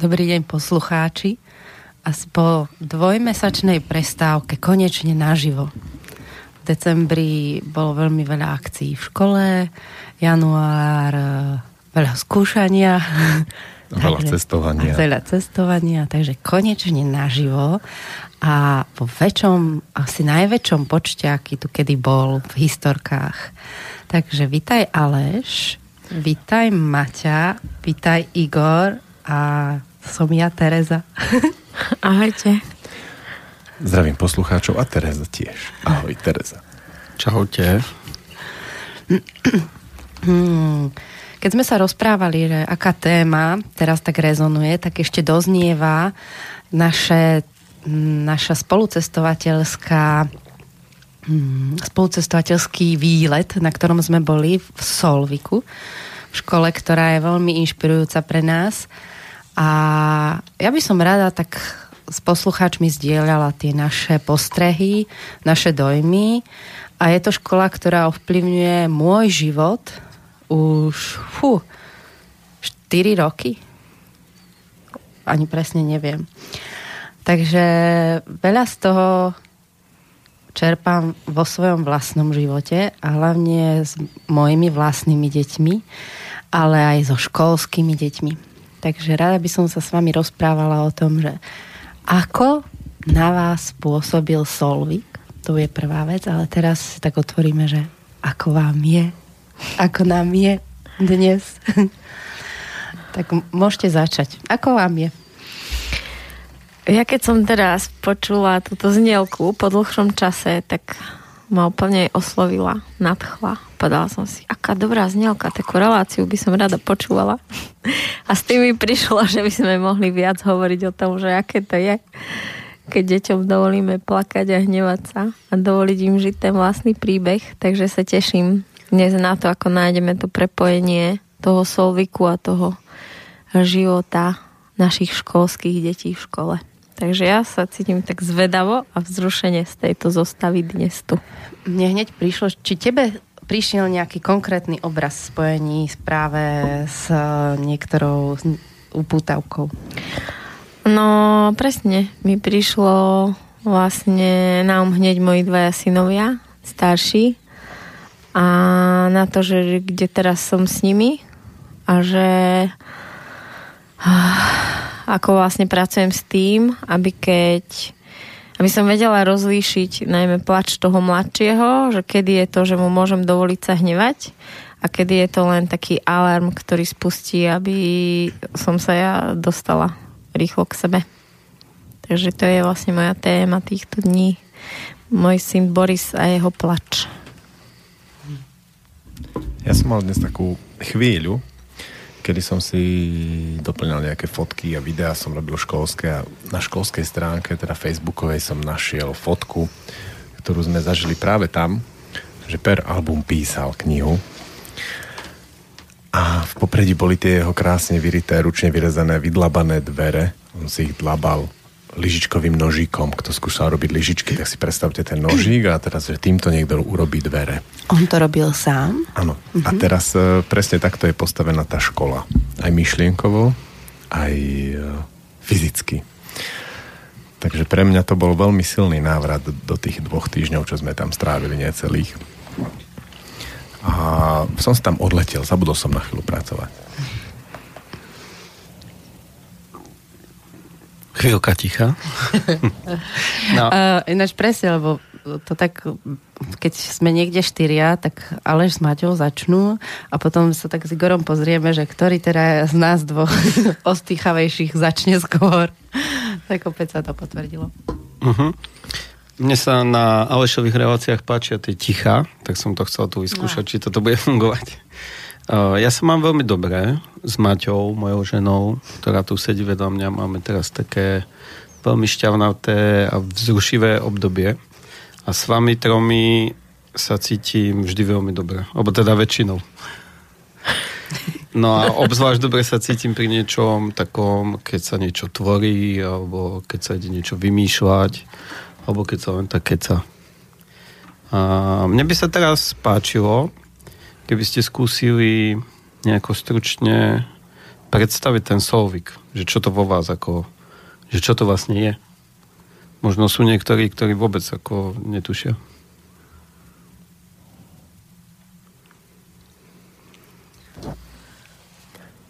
Dobrý deň poslucháči. A po dvojmesačnej prestávke konečne naživo. V decembri bolo veľmi veľa akcií v škole, január e, veľa skúšania. Veľa takže, cestovania. Veľa cestovania, takže konečne naživo a po väčšom, asi najväčšom počte, aký tu kedy bol v historkách. Takže vitaj Aleš, vitaj Maťa, vitaj Igor a som ja Tereza. Ahojte. Zdravím poslucháčov a Tereza tiež. Ahoj, Tereza. Čaute. Keď sme sa rozprávali, že aká téma teraz tak rezonuje, tak ešte doznieva naše, naša spolucestovateľská hmm, spolucestovateľský výlet, na ktorom sme boli v Solviku, v škole, ktorá je veľmi inšpirujúca pre nás a ja by som rada tak s poslucháčmi zdieľala tie naše postrehy, naše dojmy a je to škola, ktorá ovplyvňuje môj život už fú, 4 roky. Ani presne neviem. Takže veľa z toho čerpám vo svojom vlastnom živote a hlavne s mojimi vlastnými deťmi, ale aj so školskými deťmi. Takže rada by som sa s vami rozprávala o tom, že ako na vás pôsobil Solvik, to je prvá vec, ale teraz tak otvoríme, že ako vám je, ako nám je dnes. tak môžete začať. Ako vám je? Ja keď som teraz počula túto znielku po dlhšom čase, tak ma úplne oslovila, nadchla. Povedala som si, aká dobrá znielka, takú reláciu by som rada počúvala. A s tým mi prišlo, že by sme mohli viac hovoriť o tom, že aké to je, keď deťom dovolíme plakať a hnevať sa a dovoliť im žiť ten vlastný príbeh. Takže sa teším dnes na to, ako nájdeme to prepojenie toho solviku a toho života našich školských detí v škole. Takže ja sa cítim tak zvedavo a vzrušene z tejto zostavy dnes tu. Mne hneď prišlo, či tebe prišiel nejaký konkrétny obraz spojení práve s e, niektorou upútavkou? No, presne. Mi prišlo vlastne na um hneď moji dvaja synovia, starší, a na to, že kde teraz som s nimi a že ako vlastne pracujem s tým, aby keď aby som vedela rozlíšiť najmä plač toho mladšieho, že kedy je to, že mu môžem dovoliť sa hnevať a kedy je to len taký alarm, ktorý spustí, aby som sa ja dostala rýchlo k sebe. Takže to je vlastne moja téma týchto dní. Môj syn Boris a jeho plač. Ja som mal dnes takú chvíľu, kedy som si doplňal nejaké fotky a videá som robil školské a na školskej stránke, teda facebookovej som našiel fotku, ktorú sme zažili práve tam, že Per album písal knihu a v popredí boli tie jeho krásne vyrité, ručne vyrezané, vydlabané dvere. On si ich dlabal lyžičkovým nožíkom. Kto skúšal robiť lyžičky, tak si predstavte ten nožík a teraz, že týmto niekto urobí dvere. On to robil sám? Áno. Uh-huh. A teraz e, presne takto je postavená tá škola. Aj myšlienkovo, aj e, fyzicky. Takže pre mňa to bol veľmi silný návrat do tých dvoch týždňov, čo sme tam strávili, necelých. A som sa tam odletel, zabudol som na chvíľu pracovať. Chvíľka ticha. no. uh, ináč presne, lebo to tak, keď sme niekde štyria, tak Aleš s Maťou začnú a potom sa tak s Igorom pozrieme, že ktorý teda z nás dvoch ostýchavejších začne skôr. tak opäť sa to potvrdilo. Uh-huh. Mne sa na Alešových reláciách páčia tie ticha, tak som to chcel tu vyskúšať, no. či toto bude fungovať. Ja sa mám veľmi dobré s Maťou, mojou ženou, ktorá tu sedí vedľa mňa. Máme teraz také veľmi šťavnaté a vzrušivé obdobie. A s vami tromi sa cítim vždy veľmi dobre. Alebo teda väčšinou. No a obzvlášť dobre sa cítim pri niečom takom, keď sa niečo tvorí, alebo keď sa ide niečo vymýšľať, alebo keď sa len tak keca. A mne by sa teraz páčilo, keby ste skúsili nejako stručne predstaviť ten solvik, že čo to vo vás ako, že čo to vlastne je. Možno sú niektorí, ktorí vôbec ako netušia.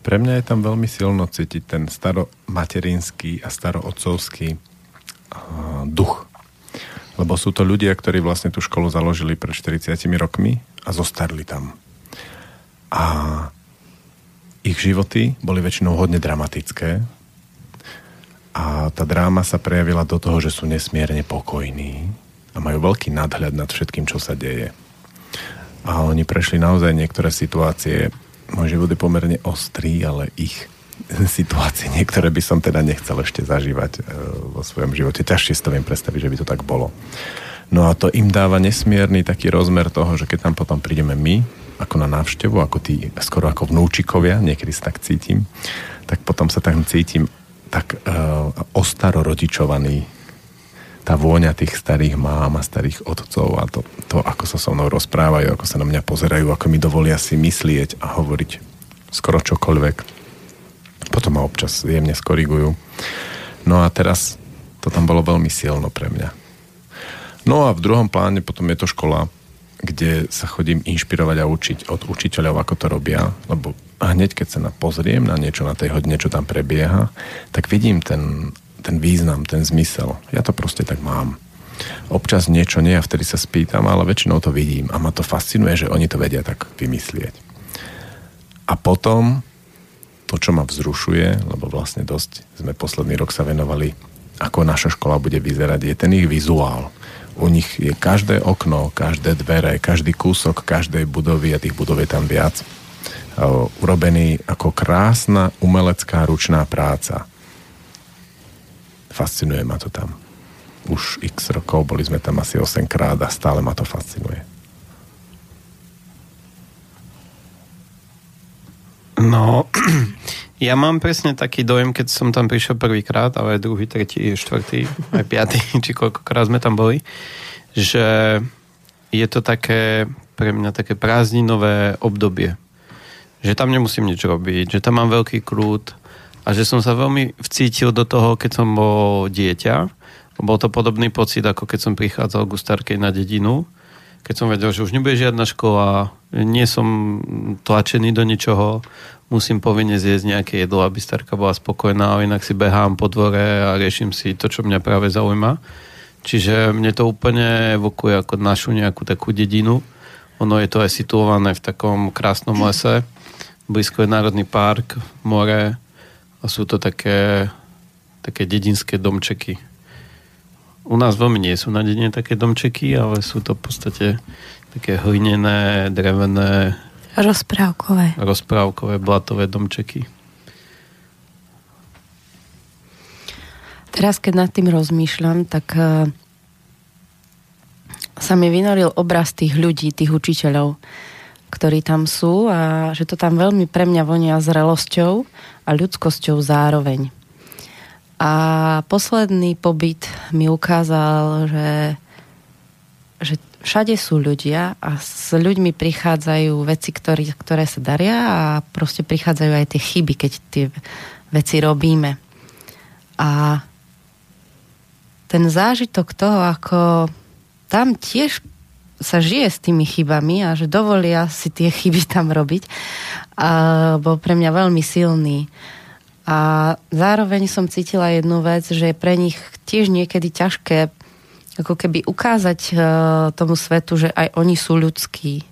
Pre mňa je tam veľmi silno cítiť ten staromaterinský a starootcovský uh, duch. Lebo sú to ľudia, ktorí vlastne tú školu založili pred 40 rokmi a zostarli tam a ich životy boli väčšinou hodne dramatické a tá dráma sa prejavila do toho, že sú nesmierne pokojní a majú veľký nadhľad nad všetkým, čo sa deje. A oni prešli naozaj niektoré situácie, môj život je pomerne ostrý, ale ich situácie niektoré by som teda nechcel ešte zažívať e, vo svojom živote. Ťažšie si to viem predstaviť, že by to tak bolo. No a to im dáva nesmierny taký rozmer toho, že keď tam potom prídeme my, ako na návštevu, ako tí, skoro ako vnúčikovia, niekedy sa tak cítim, tak potom sa tam cítim tak uh, ostaro rodičovaný tá vôňa tých starých mám a starých otcov a to, to, ako sa so mnou rozprávajú, ako sa na mňa pozerajú, ako mi dovolia si myslieť a hovoriť skoro čokoľvek. Potom ma občas jemne skorigujú. No a teraz to tam bolo veľmi silno pre mňa. No a v druhom pláne potom je to škola, kde sa chodím inšpirovať a učiť od učiteľov, ako to robia, lebo hneď keď sa na pozriem na niečo na tej hodine, čo tam prebieha, tak vidím ten, ten význam, ten zmysel. Ja to proste tak mám. Občas niečo nie a vtedy sa spýtam, ale väčšinou to vidím a ma to fascinuje, že oni to vedia tak vymyslieť. A potom to, čo ma vzrušuje, lebo vlastne dosť sme posledný rok sa venovali, ako naša škola bude vyzerať, je ten ich vizuál u nich je každé okno, každé dvere, každý kúsok každej budovy a tých budov je tam viac urobený ako krásna umelecká ručná práca. Fascinuje ma to tam. Už x rokov, boli sme tam asi 8 krát a stále ma to fascinuje. No, ja mám presne taký dojem, keď som tam prišiel prvýkrát, ale druhý, tretí, štvrtý, aj piatý, či koľkokrát sme tam boli, že je to také pre mňa také prázdninové obdobie. Že tam nemusím nič robiť, že tam mám veľký krút a že som sa veľmi vcítil do toho, keď som bol dieťa. Bol to podobný pocit, ako keď som prichádzal k Starkej na dedinu, keď som vedel, že už nebude žiadna škola, nie som tlačený do ničoho, musím povinne zjesť nejaké jedlo, aby starka bola spokojná, ale inak si behám po dvore a riešim si to, čo mňa práve zaujíma. Čiže mne to úplne evokuje ako našu nejakú takú dedinu. Ono je to aj situované v takom krásnom lese. Blízko je Národný park, more a sú to také, také dedinské domčeky u nás veľmi nie sú na dedine také domčeky, ale sú to v podstate také hlinené, drevené rozprávkové rozprávkové blatové domčeky. Teraz, keď nad tým rozmýšľam, tak uh, sa mi vynoril obraz tých ľudí, tých učiteľov, ktorí tam sú a že to tam veľmi pre mňa vonia zrelosťou a ľudskosťou zároveň. A posledný pobyt mi ukázal, že, že všade sú ľudia a s ľuďmi prichádzajú veci, ktorý, ktoré sa daria a proste prichádzajú aj tie chyby, keď tie veci robíme. A ten zážitok toho, ako tam tiež sa žije s tými chybami a že dovolia si tie chyby tam robiť, a bol pre mňa veľmi silný. A zároveň som cítila jednu vec, že je pre nich tiež niekedy ťažké ako keby ukázať uh, tomu svetu, že aj oni sú ľudskí.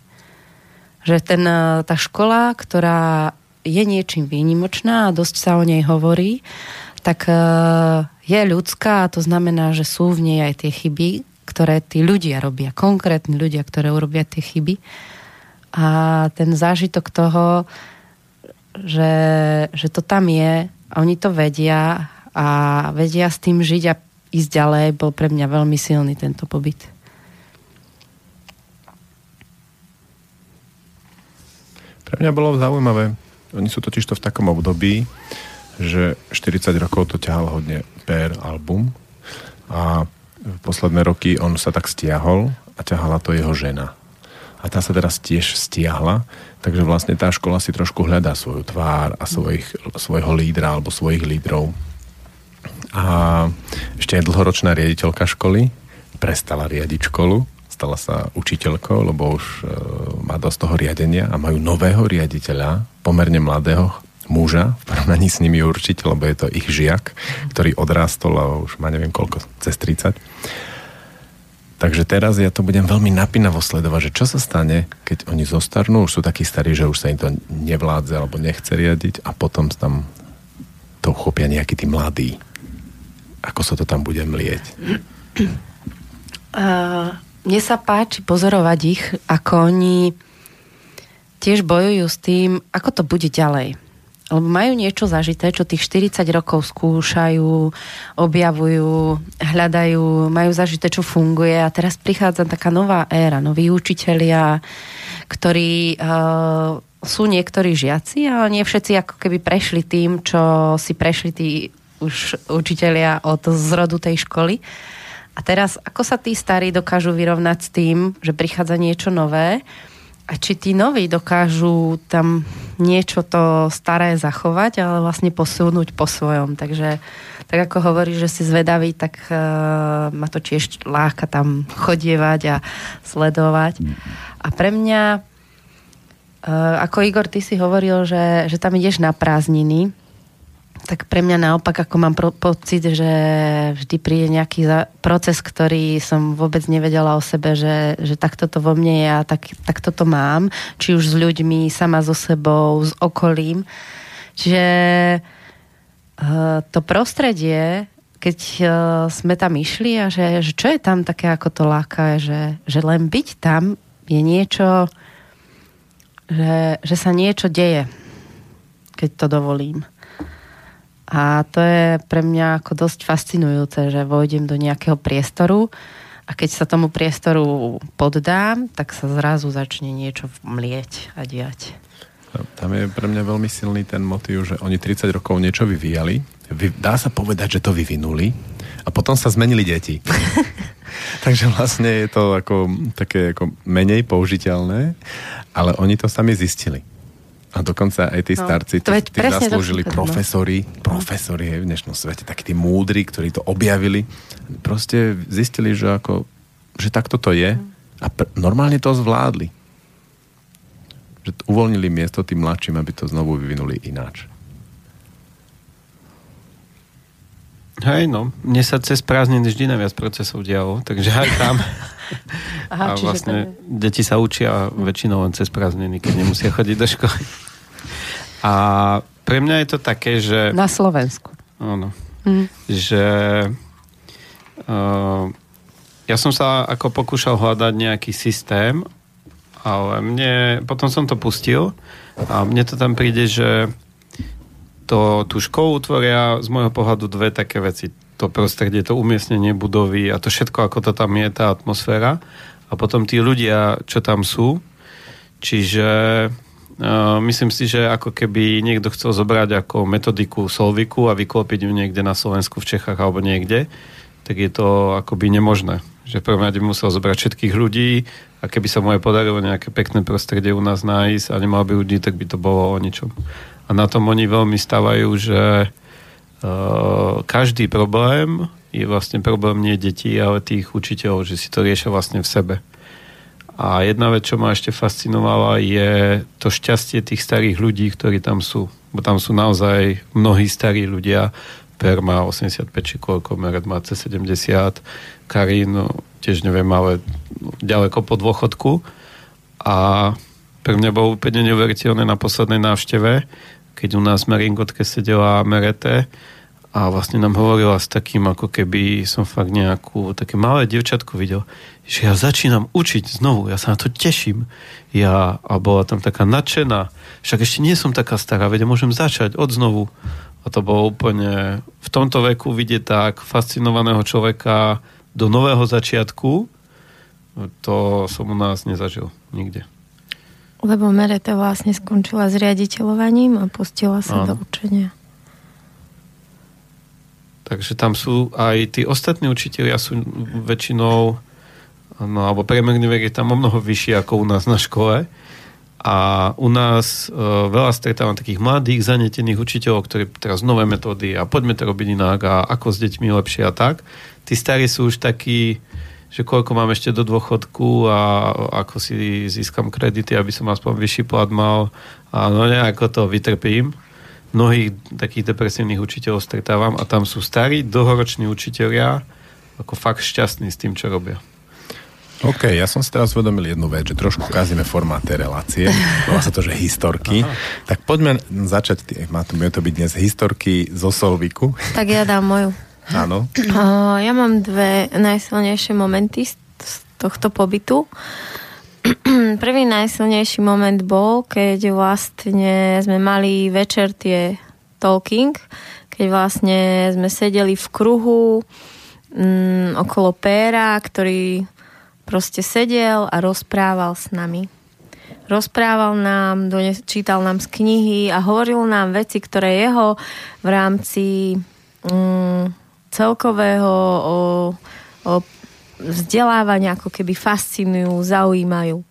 Že ten, uh, tá škola, ktorá je niečím výnimočná a dosť sa o nej hovorí, tak uh, je ľudská a to znamená, že sú v nej aj tie chyby, ktoré tí ľudia robia, konkrétni ľudia, ktoré urobia tie chyby. A ten zážitok toho, že, že to tam je a oni to vedia a vedia s tým žiť a ísť ďalej, bol pre mňa veľmi silný tento pobyt. Pre mňa bolo zaujímavé, oni sú totiž to v takom období, že 40 rokov to ťahal hodne per album a posledné roky on sa tak stiahol a ťahala to jeho žena. A tá sa teraz tiež stiahla, takže vlastne tá škola si trošku hľadá svoju tvár a svojich, svojho lídra alebo svojich lídrov. A ešte aj dlhoročná riaditeľka školy prestala riadiť školu, stala sa učiteľkou, lebo už e, má dosť toho riadenia a majú nového riaditeľa, pomerne mladého, muža, v porovnaní s nimi určite, lebo je to ich žiak, ktorý odrástol a už má neviem koľko, cez 30. Takže teraz ja to budem veľmi napínavo sledovať, že čo sa stane, keď oni zostarnú, už sú takí starí, že už sa im to nevládze alebo nechce riadiť a potom tam to uchopia nejakí tí mladí. Ako sa to tam bude mlieť? Uh, mne sa páči pozorovať ich, ako oni tiež bojujú s tým, ako to bude ďalej lebo majú niečo zažité, čo tých 40 rokov skúšajú, objavujú, hľadajú, majú zažité, čo funguje a teraz prichádza taká nová éra, noví učitelia, ktorí uh, sú niektorí žiaci, ale nie všetci ako keby prešli tým, čo si prešli tí už učitelia od zrodu tej školy. A teraz, ako sa tí starí dokážu vyrovnať s tým, že prichádza niečo nové, a či tí noví dokážu tam niečo to staré zachovať, ale vlastne posunúť po svojom. Takže tak ako hovorí, že si zvedavý, tak uh, ma to tiež láka tam chodievať a sledovať. A pre mňa, uh, ako Igor, ty si hovoril, že, že tam ideš na prázdniny, tak pre mňa naopak, ako mám pro, pocit, že vždy príde nejaký za, proces, ktorý som vôbec nevedela o sebe, že, že takto to vo mne je a tak, takto to mám, či už s ľuďmi, sama so sebou, s okolím. Čiže uh, to prostredie, keď uh, sme tam išli a že, že čo je tam také, ako to láka, že, že len byť tam je niečo, že, že sa niečo deje, keď to dovolím. A to je pre mňa ako dosť fascinujúce, že vojdem do nejakého priestoru a keď sa tomu priestoru poddám, tak sa zrazu začne niečo mlieť a diať. Tam je pre mňa veľmi silný ten motív, že oni 30 rokov niečo vyvíjali. Dá sa povedať, že to vyvinuli a potom sa zmenili deti. Takže vlastne je to ako, také ako menej použiteľné, ale oni to sami zistili. A dokonca aj tí no, starci, tí, tí zaslúžili to, profesori, profesori v dnešnom svete, takí tí múdri, ktorí to objavili, proste zistili, že ako, že takto to je a pr- normálne to zvládli. Že uvoľnili miesto tým mladším, aby to znovu vyvinuli ináč. Hej, no. Mne sa cez prázdniny vždy najviac procesov dialo, takže aj tam. Aha, a vlastne tam... deti sa učia väčšinou len cez prázdniny, keď nemusia chodiť do školy. A pre mňa je to také, že... Na Slovensku. Áno. Mm. Že... Uh, ja som sa ako pokúšal hľadať nejaký systém, ale mne... Potom som to pustil a mne to tam príde, že to, tú školu tvoria z môjho pohľadu dve také veci. To prostredie, to umiestnenie budovy a to všetko, ako to tam je, tá atmosféra. A potom tí ľudia, čo tam sú. Čiže uh, myslím si, že ako keby niekto chcel zobrať ako metodiku Solviku a vyklopiť ju niekde na Slovensku, v Čechách alebo niekde, tak je to akoby nemožné. Že prvom rade musel zobrať všetkých ľudí a keby sa mu aj podarilo nejaké pekné prostredie u nás nájsť a nemal by ľudí, tak by to bolo o ničom. A na tom oni veľmi stavajú, že uh, každý problém je vlastne problém nie detí, ale tých učiteľov, že si to riešia vlastne v sebe. A jedna vec, čo ma ešte fascinovala, je to šťastie tých starých ľudí, ktorí tam sú. Bo tam sú naozaj mnohí starí ľudia. Per má 85 či koľko, Meret má C70, Karin, no, tiež neviem, ale ďaleko po dôchodku. A pre mňa bolo úplne neuveriteľné na poslednej návšteve, keď u nás Meringotke sedela Merete, a vlastne nám hovorila s takým, ako keby som fakt nejakú, také malé dievčatko videl, že ja začínam učiť znovu, ja sa na to teším. Ja, a bola tam taká nadšená, však ešte nie som taká stará, veď môžem začať od znovu. A to bolo úplne v tomto veku vidieť tak fascinovaného človeka do nového začiatku, to som u nás nezažil nikde. Lebo Merete vlastne skončila s riaditeľovaním a pustila sa Áno. do učenia. Takže tam sú aj tí ostatní učiteľia sú väčšinou, no alebo priemerný vek je tam o mnoho vyšší ako u nás na škole. A u nás e, veľa stretávam takých mladých, zanetených učiteľov, ktorí teraz nové metódy a poďme to robiť inak a ako s deťmi lepšie a tak. Tí starí sú už takí, že koľko mám ešte do dôchodku a ako si získam kredity, aby som aspoň vyšší plat mal a no nejako to vytrpím mnohých takých depresívnych učiteľov stretávam a tam sú starí, dlhoroční učiteľia ako fakt šťastní s tým, čo robia. OK, ja som si teraz uvedomil jednu vec, že trošku kazíme formát tej relácie, volá sa to, že historky. Aha. Tak poďme začať, má to, to byť dnes historky zo Solviku. Tak ja dám moju. Áno. ja mám dve najsilnejšie momenty z tohto pobytu. prvý najsilnejší moment bol, keď vlastne sme mali večer tie talking, keď vlastne sme sedeli v kruhu mm, okolo péra, ktorý proste sedel a rozprával s nami. Rozprával nám, čítal nám z knihy a hovoril nám veci, ktoré jeho v rámci mm, celkového o, o vzdelávania ako keby fascinujú, zaujímajú.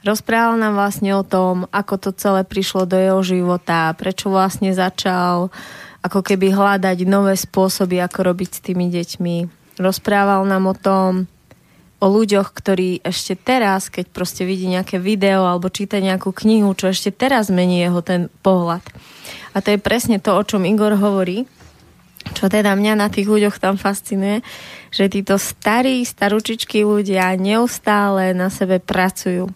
Rozprával nám vlastne o tom, ako to celé prišlo do jeho života, prečo vlastne začal ako keby hľadať nové spôsoby, ako robiť s tými deťmi. Rozprával nám o tom, o ľuďoch, ktorí ešte teraz, keď proste vidí nejaké video alebo číta nejakú knihu, čo ešte teraz mení jeho ten pohľad. A to je presne to, o čom Igor hovorí, čo teda mňa na tých ľuďoch tam fascinuje, že títo starí, staručičky ľudia neustále na sebe pracujú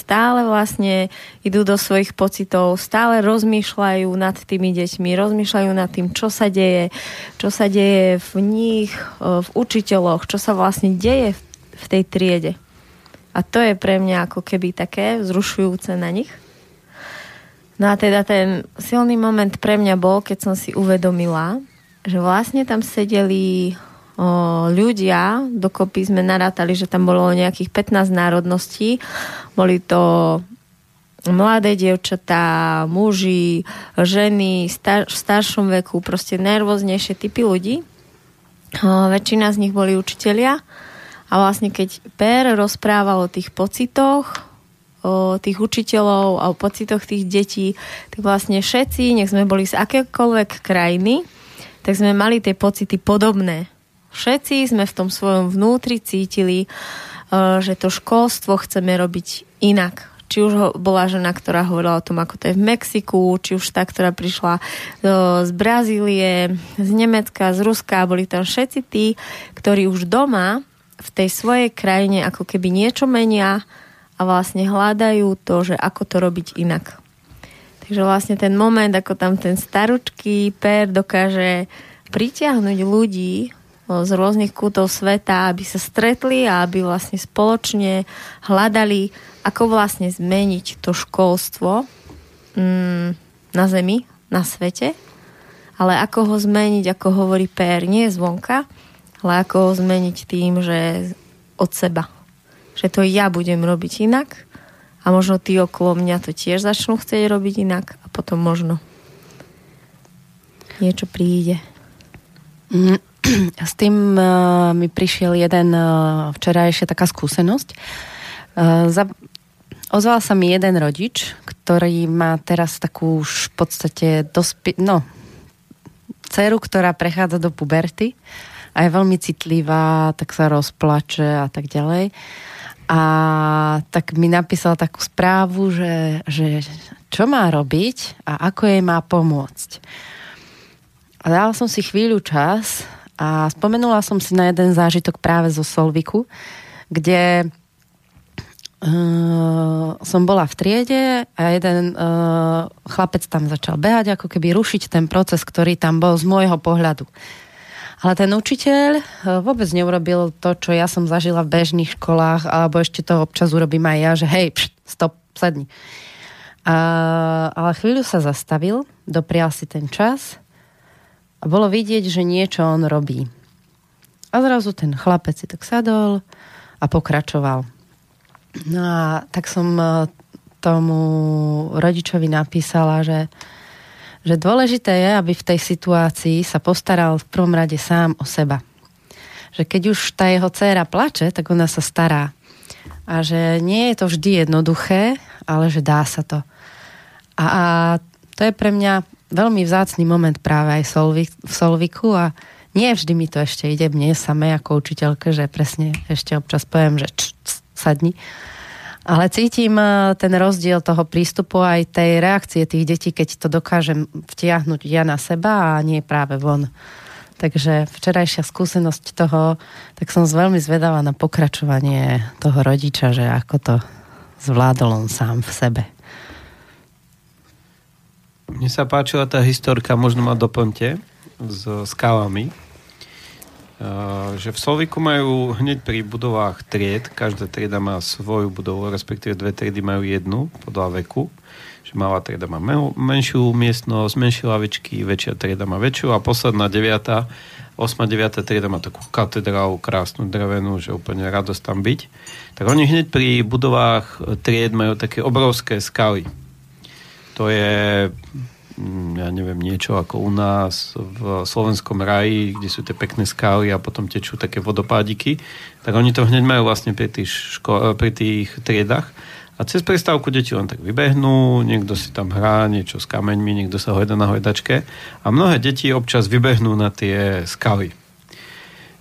stále vlastne idú do svojich pocitov, stále rozmýšľajú nad tými deťmi, rozmýšľajú nad tým, čo sa deje, čo sa deje v nich, v učiteľoch, čo sa vlastne deje v tej triede. A to je pre mňa ako keby také vzrušujúce na nich. No a teda ten silný moment pre mňa bol, keď som si uvedomila, že vlastne tam sedeli o, ľudia, dokopy sme narátali, že tam bolo nejakých 15 národností. Boli to mladé dievčatá, muži, ženy star- v staršom veku, proste najrôznejšie typy ľudí. O, väčšina z nich boli učitelia a vlastne keď Per rozprával o tých pocitoch, o tých učiteľov a o pocitoch tých detí, tak vlastne všetci, nech sme boli z akékoľvek krajiny, tak sme mali tie pocity podobné. Všetci sme v tom svojom vnútri cítili, e, že to školstvo chceme robiť inak. Či už bola žena, ktorá hovorila o tom, ako to je v Mexiku, či už tá, ktorá prišla e, z Brazílie, z Nemecka, z Ruska. Boli tam všetci tí, ktorí už doma v tej svojej krajine ako keby niečo menia a vlastne hľadajú to, že ako to robiť inak. Takže vlastne ten moment, ako tam ten staručký pér dokáže pritiahnuť ľudí z rôznych kútov sveta, aby sa stretli a aby vlastne spoločne hľadali, ako vlastne zmeniť to školstvo mm, na Zemi, na svete, ale ako ho zmeniť, ako hovorí PR, nie zvonka, ale ako ho zmeniť tým, že od seba. Že to ja budem robiť inak a možno tí okolo mňa to tiež začnú chcieť robiť inak a potom možno niečo príde. Mm, s tým uh, mi prišiel jeden uh, včerajšia taká skúsenosť. Uh, za, ozval sa mi jeden rodič, ktorý má teraz takú už v podstate dospi- no, dceru, ktorá prechádza do puberty a je veľmi citlivá, tak sa rozplače a tak ďalej. A tak mi napísal takú správu, že, že čo má robiť a ako jej má pomôcť. A dala som si chvíľu čas a spomenula som si na jeden zážitok práve zo Solviku, kde Uh, som bola v triede a jeden uh, chlapec tam začal behať, ako keby rušiť ten proces, ktorý tam bol z môjho pohľadu. Ale ten učiteľ uh, vôbec neurobil to, čo ja som zažila v bežných školách, alebo ešte to občas urobím aj ja, že hej, pšt, stop, sedni. Uh, ale chvíľu sa zastavil, doprial si ten čas a bolo vidieť, že niečo on robí. A zrazu ten chlapec si tak sadol a pokračoval No a tak som e, tomu rodičovi napísala, že, že dôležité je, aby v tej situácii sa postaral v prvom rade sám o seba. Že keď už tá jeho dcéra plače, tak ona sa stará. A že nie je to vždy jednoduché, ale že dá sa to. A, a to je pre mňa veľmi vzácný moment práve aj v Solviku a nie vždy mi to ešte ide mne samé ako učiteľke, že presne ešte občas poviem, že č, č, sadni. Ale cítim e, ten rozdiel toho prístupu aj tej reakcie tých detí, keď to dokážem vtiahnuť ja na seba a nie práve von. Takže včerajšia skúsenosť toho, tak som veľmi zvedavá na pokračovanie toho rodiča, že ako to zvládol on sám v sebe. Mne sa páčila tá historka, možno ma doplňte, s skálami, že v Solviku majú hneď pri budovách tried, každá trieda má svoju budovu, respektíve dve triedy majú jednu podľa veku. Že malá trieda má menšiu miestnosť, menšie lavičky, väčšia trieda má väčšiu a posledná deviata, 8. 9. trieda má takú katedrálu krásnu drevenú, že úplne radosť tam byť. Tak oni hneď pri budovách tried majú také obrovské skaly. To je ja neviem, niečo ako u nás v slovenskom raji, kde sú tie pekné skály a potom tečú také vodopádiky, tak oni to hneď majú vlastne pri tých, ško- pri tých triedach. A cez prestávku deti len tak vybehnú, niekto si tam hrá niečo s kameňmi, niekto sa hojda na hojdačke a mnohé deti občas vybehnú na tie skaly.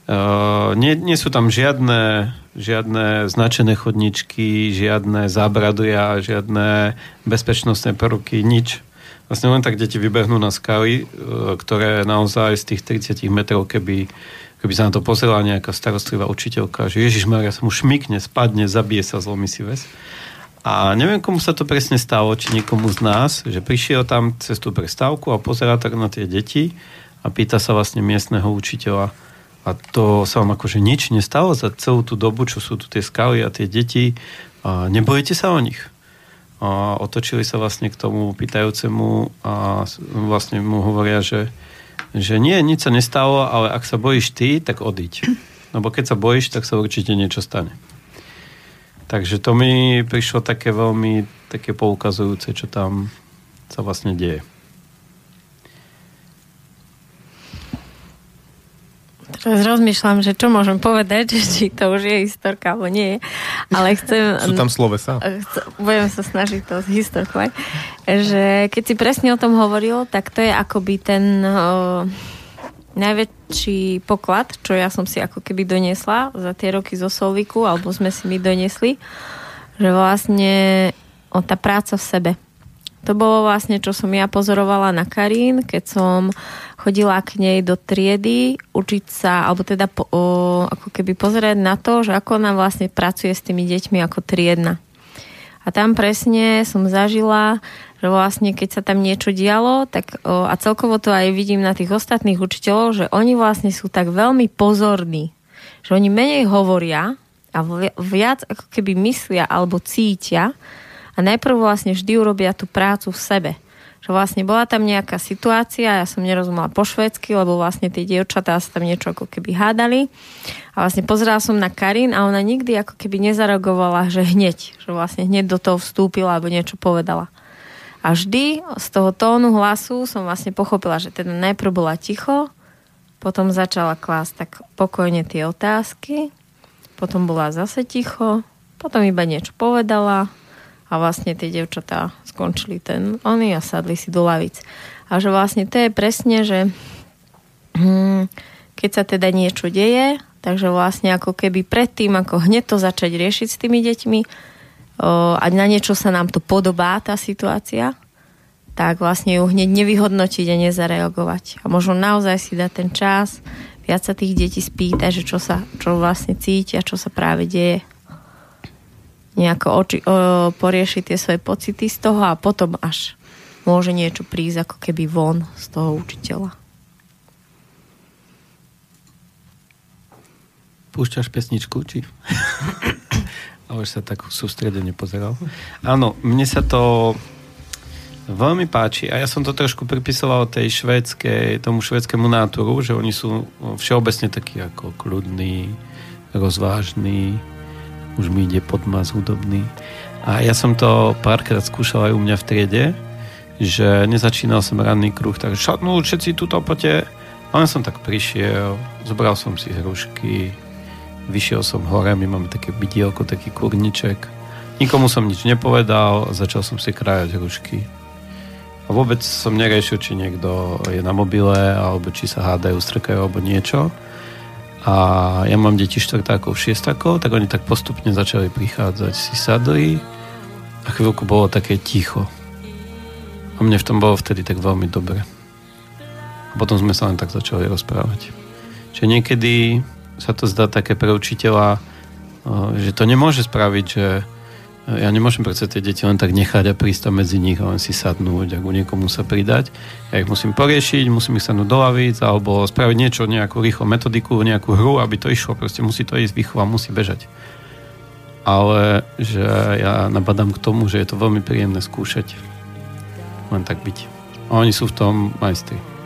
Uh, nie, nie sú tam žiadne, žiadne značené chodničky, žiadne zábraduja, žiadne bezpečnostné prvky, nič. Vlastne len tak deti vybehnú na skaly, e, ktoré naozaj z tých 30 metrov, keby, keby sa na to pozrela nejaká starostlivá učiteľka, že Ježiš Maria sa mu šmikne, spadne, zabije sa, zlomí si ves. A neviem, komu sa to presne stalo, či niekomu z nás, že prišiel tam cez tú prestávku a pozerá tak na tie deti a pýta sa vlastne miestneho učiteľa, a to sa vám akože nič nestalo za celú tú dobu, čo sú tu tie skaly a tie deti. A nebojíte sa o nich? A otočili sa vlastne k tomu pýtajúcemu a vlastne mu hovoria, že, že nie, nič sa nestalo, ale ak sa bojíš ty, tak odiť. Lebo keď sa bojíš, tak sa určite niečo stane. Takže to mi prišlo také veľmi také poukazujúce, čo tam sa vlastne deje. Teraz rozmýšľam, že čo môžem povedať, či to už je historka, alebo nie. Ale chcem... Sú tam slovesa? Budem sa snažiť to zhistorkovať. Že keď si presne o tom hovoril, tak to je akoby ten o, najväčší poklad, čo ja som si ako keby doniesla za tie roky zo Solviku, alebo sme si my donesli, že vlastne o tá práca v sebe to bolo vlastne, čo som ja pozorovala na Karín, keď som chodila k nej do triedy učiť sa, alebo teda po, o, ako keby pozerať na to, že ako ona vlastne pracuje s tými deťmi ako triedna. A tam presne som zažila, že vlastne keď sa tam niečo dialo, tak o, a celkovo to aj vidím na tých ostatných učiteľov, že oni vlastne sú tak veľmi pozorní, že oni menej hovoria a viac ako keby myslia alebo cítia, a najprv vlastne vždy urobia tú prácu v sebe. Že vlastne bola tam nejaká situácia, ja som nerozumela po švedsky, lebo vlastne tie dievčatá sa tam niečo ako keby hádali. A vlastne pozerala som na Karin a ona nikdy ako keby nezareagovala, že hneď, že vlastne hneď do toho vstúpila alebo niečo povedala. A vždy z toho tónu hlasu som vlastne pochopila, že teda najprv bola ticho, potom začala klásť tak pokojne tie otázky, potom bola zase ticho, potom iba niečo povedala, a vlastne tie devčatá skončili ten oni a sadli si do lavic. A že vlastne to je presne, že hm, keď sa teda niečo deje, Takže vlastne ako keby predtým, ako hneď to začať riešiť s tými deťmi a na niečo sa nám to podobá, tá situácia, tak vlastne ju hneď nevyhodnotiť a nezareagovať. A možno naozaj si dať ten čas, viac sa tých detí spýta, že čo, sa, čo vlastne cítia, čo sa práve deje. Nejako oči, o, poriešiť tie svoje pocity z toho a potom až môže niečo prísť ako keby von z toho učiteľa. Púšťaš pesničku, či? A už sa tak sústredene pozeral. Áno, mne sa to veľmi páči a ja som to trošku pripisoval tej švédskej, tomu švédskému náturu, že oni sú všeobecne takí ako kľudní, rozvážni, už mi ide podmaz hudobný. A ja som to párkrát skúšal aj u mňa v triede, že nezačínal som ranný kruh, tak šatnú všetci tuto poďte. A som tak prišiel, zobral som si hrušky, vyšiel som hore, my máme také bydielko, taký kurniček. Nikomu som nič nepovedal, začal som si krájať hrušky. A vôbec som neriešil, či niekto je na mobile, alebo či sa hádajú, strkajú, alebo niečo. A ja mám deti štvrtákov, šiestakov, tak oni tak postupne začali prichádzať, si sadli a chvíľku bolo také ticho. A mne v tom bolo vtedy tak veľmi dobre. A potom sme sa len tak začali rozprávať. Čiže niekedy sa to zdá také pre učiteľa, že to nemôže spraviť, že ja nemôžem predsa tie deti len tak nechať a prísť tam medzi nich a len si sadnúť a ku niekomu sa pridať. Ja ich musím poriešiť, musím ich sadnúť do lavíc alebo spraviť niečo, nejakú rýchlu metodiku, nejakú hru, aby to išlo. Proste musí to ísť, výchova musí bežať. Ale že ja nabadám k tomu, že je to veľmi príjemné skúšať len tak byť. A oni sú v tom majstri.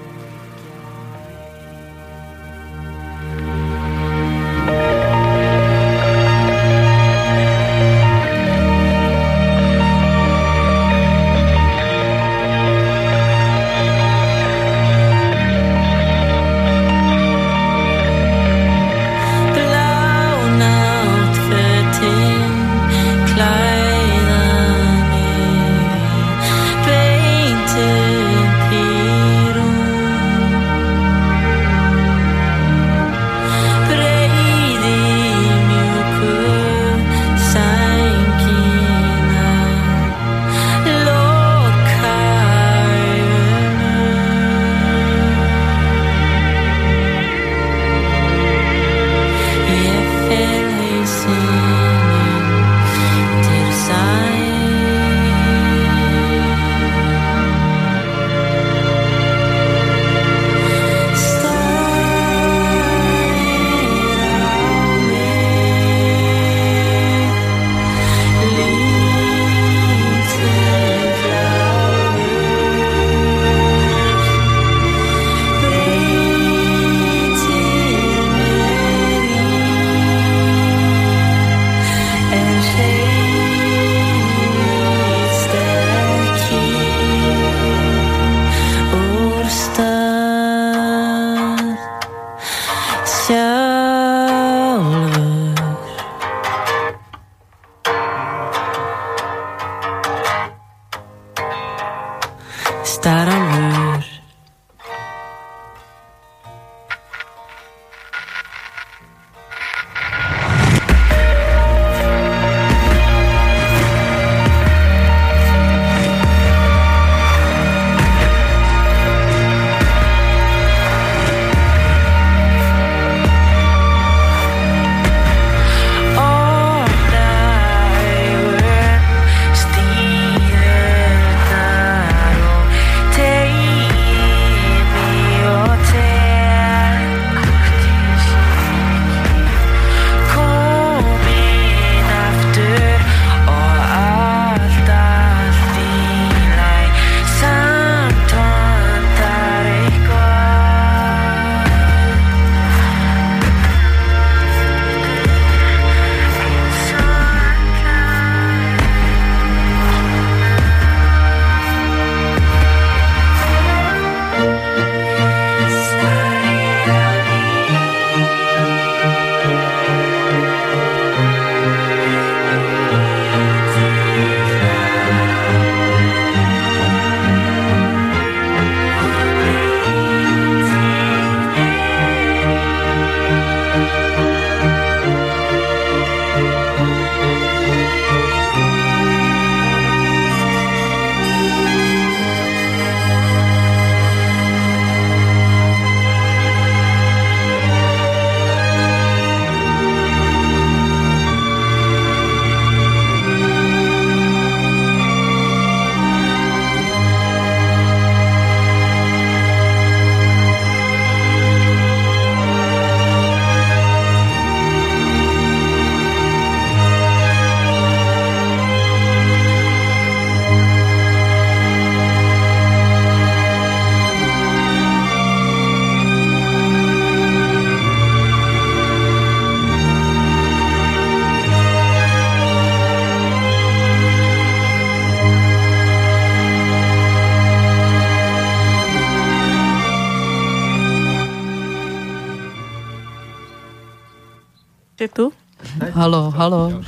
Halo.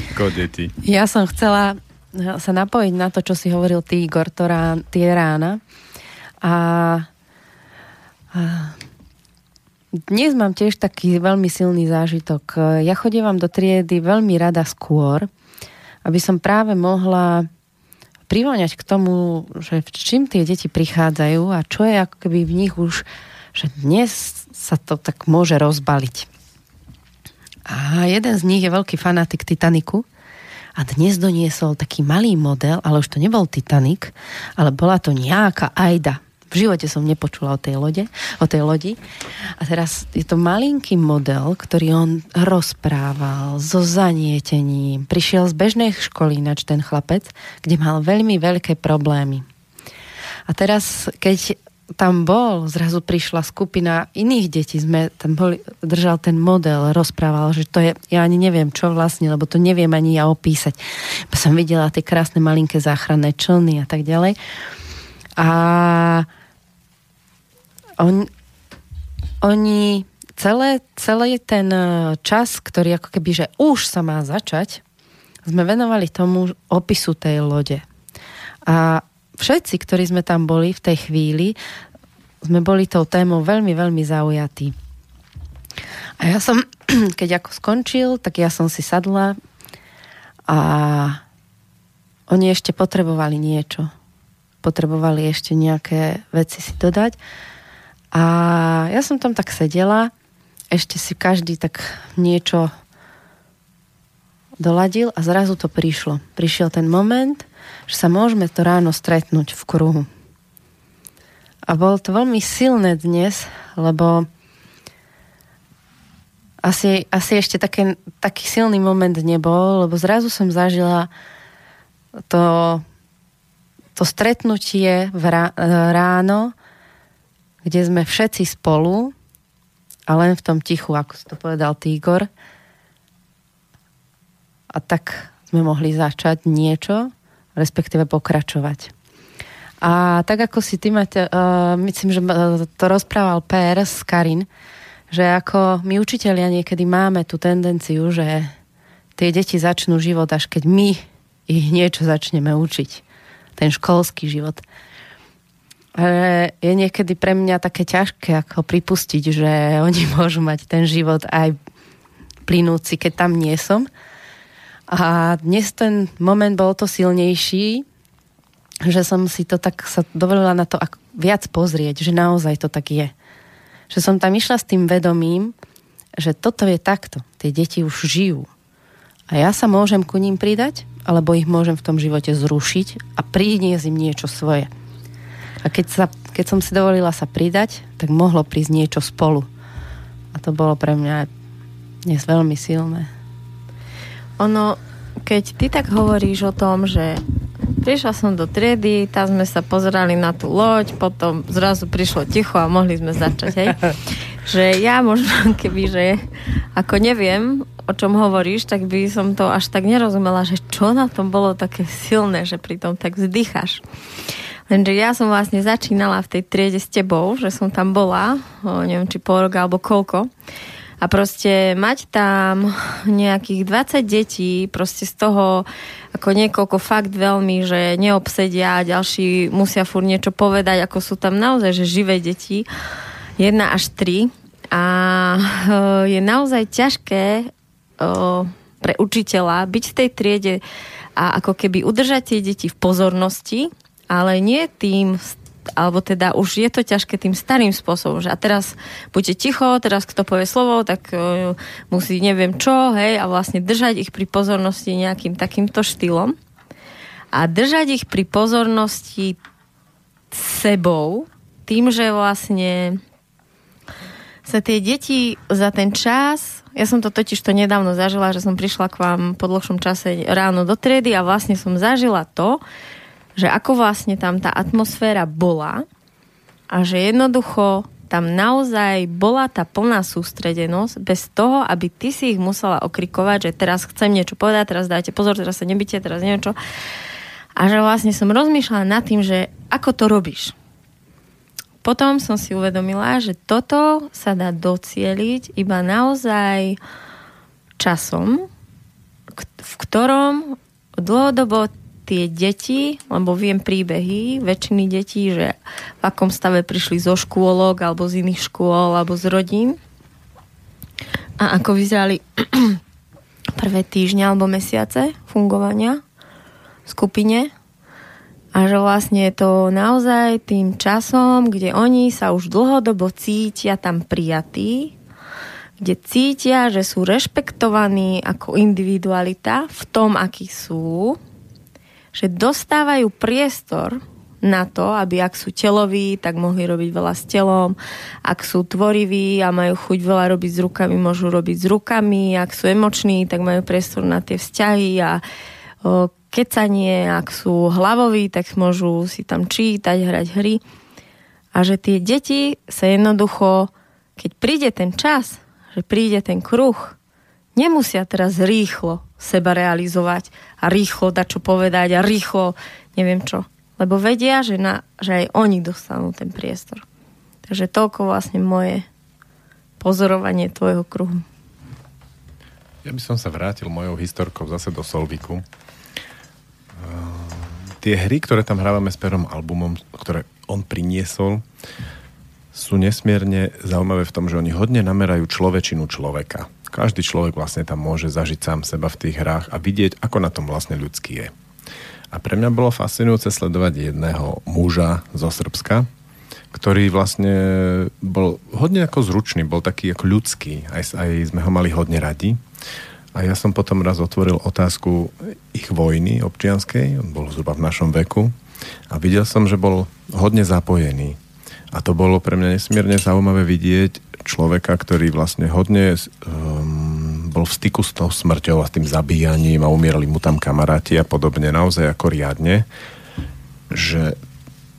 Ako deti. Ja som chcela sa napojiť na to, čo si hovoril ty, Igor, to rán, tie rána. A, a dnes mám tiež taký veľmi silný zážitok. Ja chodievam do triedy veľmi rada skôr, aby som práve mohla priváňať k tomu, že čím tie deti prichádzajú a čo je ako keby v nich už, že dnes sa to tak môže rozbaliť. A jeden z nich je veľký fanatik Titaniku a dnes doniesol taký malý model, ale už to nebol Titanic, ale bola to nejaká Aida. V živote som nepočula o tej, lode, o tej lodi. A teraz je to malinký model, ktorý on rozprával so zanietením. Prišiel z bežnej školy ináč ten chlapec, kde mal veľmi veľké problémy. A teraz, keď tam bol, zrazu prišla skupina iných detí, sme tam boli, držal ten model, rozprával, že to je, ja ani neviem čo vlastne, lebo to neviem ani ja opísať. Som videla tie krásne malinké záchranné člny a tak ďalej. A on, oni celé, celý ten e, čas, ktorý ako keby, že už sa má začať, sme venovali tomu opisu tej lode. A všetci, ktorí sme tam boli v tej chvíli, sme boli tou témou veľmi, veľmi zaujatí. A ja som, keď ako skončil, tak ja som si sadla a oni ešte potrebovali niečo. Potrebovali ešte nejaké veci si dodať. A ja som tam tak sedela, ešte si každý tak niečo doladil a zrazu to prišlo. Prišiel ten moment, že sa môžeme to ráno stretnúť v kruhu. A bolo to veľmi silné dnes, lebo asi, asi ešte také, taký silný moment nebol, lebo zrazu som zažila to, to stretnutie v ráno, kde sme všetci spolu a len v tom tichu, ako to povedal Týgor. A tak sme mohli začať niečo, respektíve pokračovať. A tak ako si ty, Mate, uh, myslím, že to rozprával Per s Karin, že ako my učiteľia niekedy máme tú tendenciu, že tie deti začnú život, až keď my ich niečo začneme učiť. Ten školský život. Je niekedy pre mňa také ťažké ako pripustiť, že oni môžu mať ten život aj plynúci, keď tam nie som. A dnes ten moment bol to silnejší, že som si to tak sa dovolila na to viac pozrieť, že naozaj to tak je. Že som tam išla s tým vedomím, že toto je takto. Tie deti už žijú. A ja sa môžem ku ním pridať, alebo ich môžem v tom živote zrušiť a priniesť im niečo svoje. A keď, sa, keď som si dovolila sa pridať, tak mohlo prísť niečo spolu. A to bolo pre mňa dnes veľmi silné. Ono, keď ty tak hovoríš o tom, že prišla som do triedy, tam sme sa pozerali na tú loď, potom zrazu prišlo ticho a mohli sme začať, hej? že ja možno, keby, že ako neviem, o čom hovoríš, tak by som to až tak nerozumela, že čo na tom bolo také silné, že pritom tak vzdycháš. Lenže ja som vlastne začínala v tej triede s tebou, že som tam bola, o, neviem, či pol roka alebo koľko. A proste mať tam nejakých 20 detí, proste z toho ako niekoľko fakt veľmi, že neobsedia ďalší musia fur niečo povedať, ako sú tam naozaj, že živé deti, jedna až tri. A e, je naozaj ťažké e, pre učiteľa byť v tej triede a ako keby udržať tie deti v pozornosti, ale nie tým alebo teda už je to ťažké tým starým spôsobom, že a teraz buďte ticho, teraz kto povie slovo, tak uh, musí neviem čo, hej, a vlastne držať ich pri pozornosti nejakým takýmto štýlom. A držať ich pri pozornosti sebou, tým, že vlastne sa tie deti za ten čas, ja som to totiž to nedávno zažila, že som prišla k vám po dlhšom čase ráno do triedy a vlastne som zažila to, že ako vlastne tam tá atmosféra bola a že jednoducho tam naozaj bola tá plná sústredenosť bez toho, aby ty si ich musela okrikovať, že teraz chcem niečo povedať, teraz dajte pozor, teraz sa nebyte, teraz neviem čo. A že vlastne som rozmýšľala nad tým, že ako to robíš. potom som si uvedomila, že toto sa dá docieliť iba naozaj časom, v ktorom dlhodobo tie deti, lebo viem príbehy väčšiny detí, že v akom stave prišli zo škôlok alebo z iných škôl alebo z rodín. A ako vyzerali prvé týždňa alebo mesiace fungovania v skupine. A že vlastne je to naozaj tým časom, kde oni sa už dlhodobo cítia tam prijatí, kde cítia, že sú rešpektovaní ako individualita v tom, akí sú, že dostávajú priestor na to, aby ak sú teloví, tak mohli robiť veľa s telom. Ak sú tvoriví a majú chuť veľa robiť s rukami, môžu robiť s rukami. Ak sú emoční, tak majú priestor na tie vzťahy a o, kecanie. Ak sú hlavoví, tak môžu si tam čítať, hrať hry. A že tie deti sa jednoducho, keď príde ten čas, že príde ten kruh, nemusia teraz rýchlo seba realizovať a rýchlo dať čo povedať a rýchlo neviem čo lebo vedia, že, na, že aj oni dostanú ten priestor. Takže toľko vlastne moje pozorovanie tvojho kruhu. Ja by som sa vrátil mojou historkou zase do Solviku. Uh, tie hry, ktoré tam hrávame s Perom albumom, ktoré on priniesol, sú nesmierne zaujímavé v tom, že oni hodne namerajú človečinu človeka. Každý človek vlastne tam môže zažiť sám seba v tých hrách a vidieť, ako na tom vlastne ľudský je. A pre mňa bolo fascinujúce sledovať jedného muža zo Srbska, ktorý vlastne bol hodne ako zručný, bol taký ako ľudský, aj, aj sme ho mali hodne radi. A ja som potom raz otvoril otázku ich vojny občianskej, on bol zhruba v našom veku, a videl som, že bol hodne zapojený. A to bolo pre mňa nesmierne zaujímavé vidieť človeka, ktorý vlastne hodne um, bol v styku s tou smrťou a s tým zabíjaním a umierali mu tam kamaráti a podobne, naozaj ako riadne, že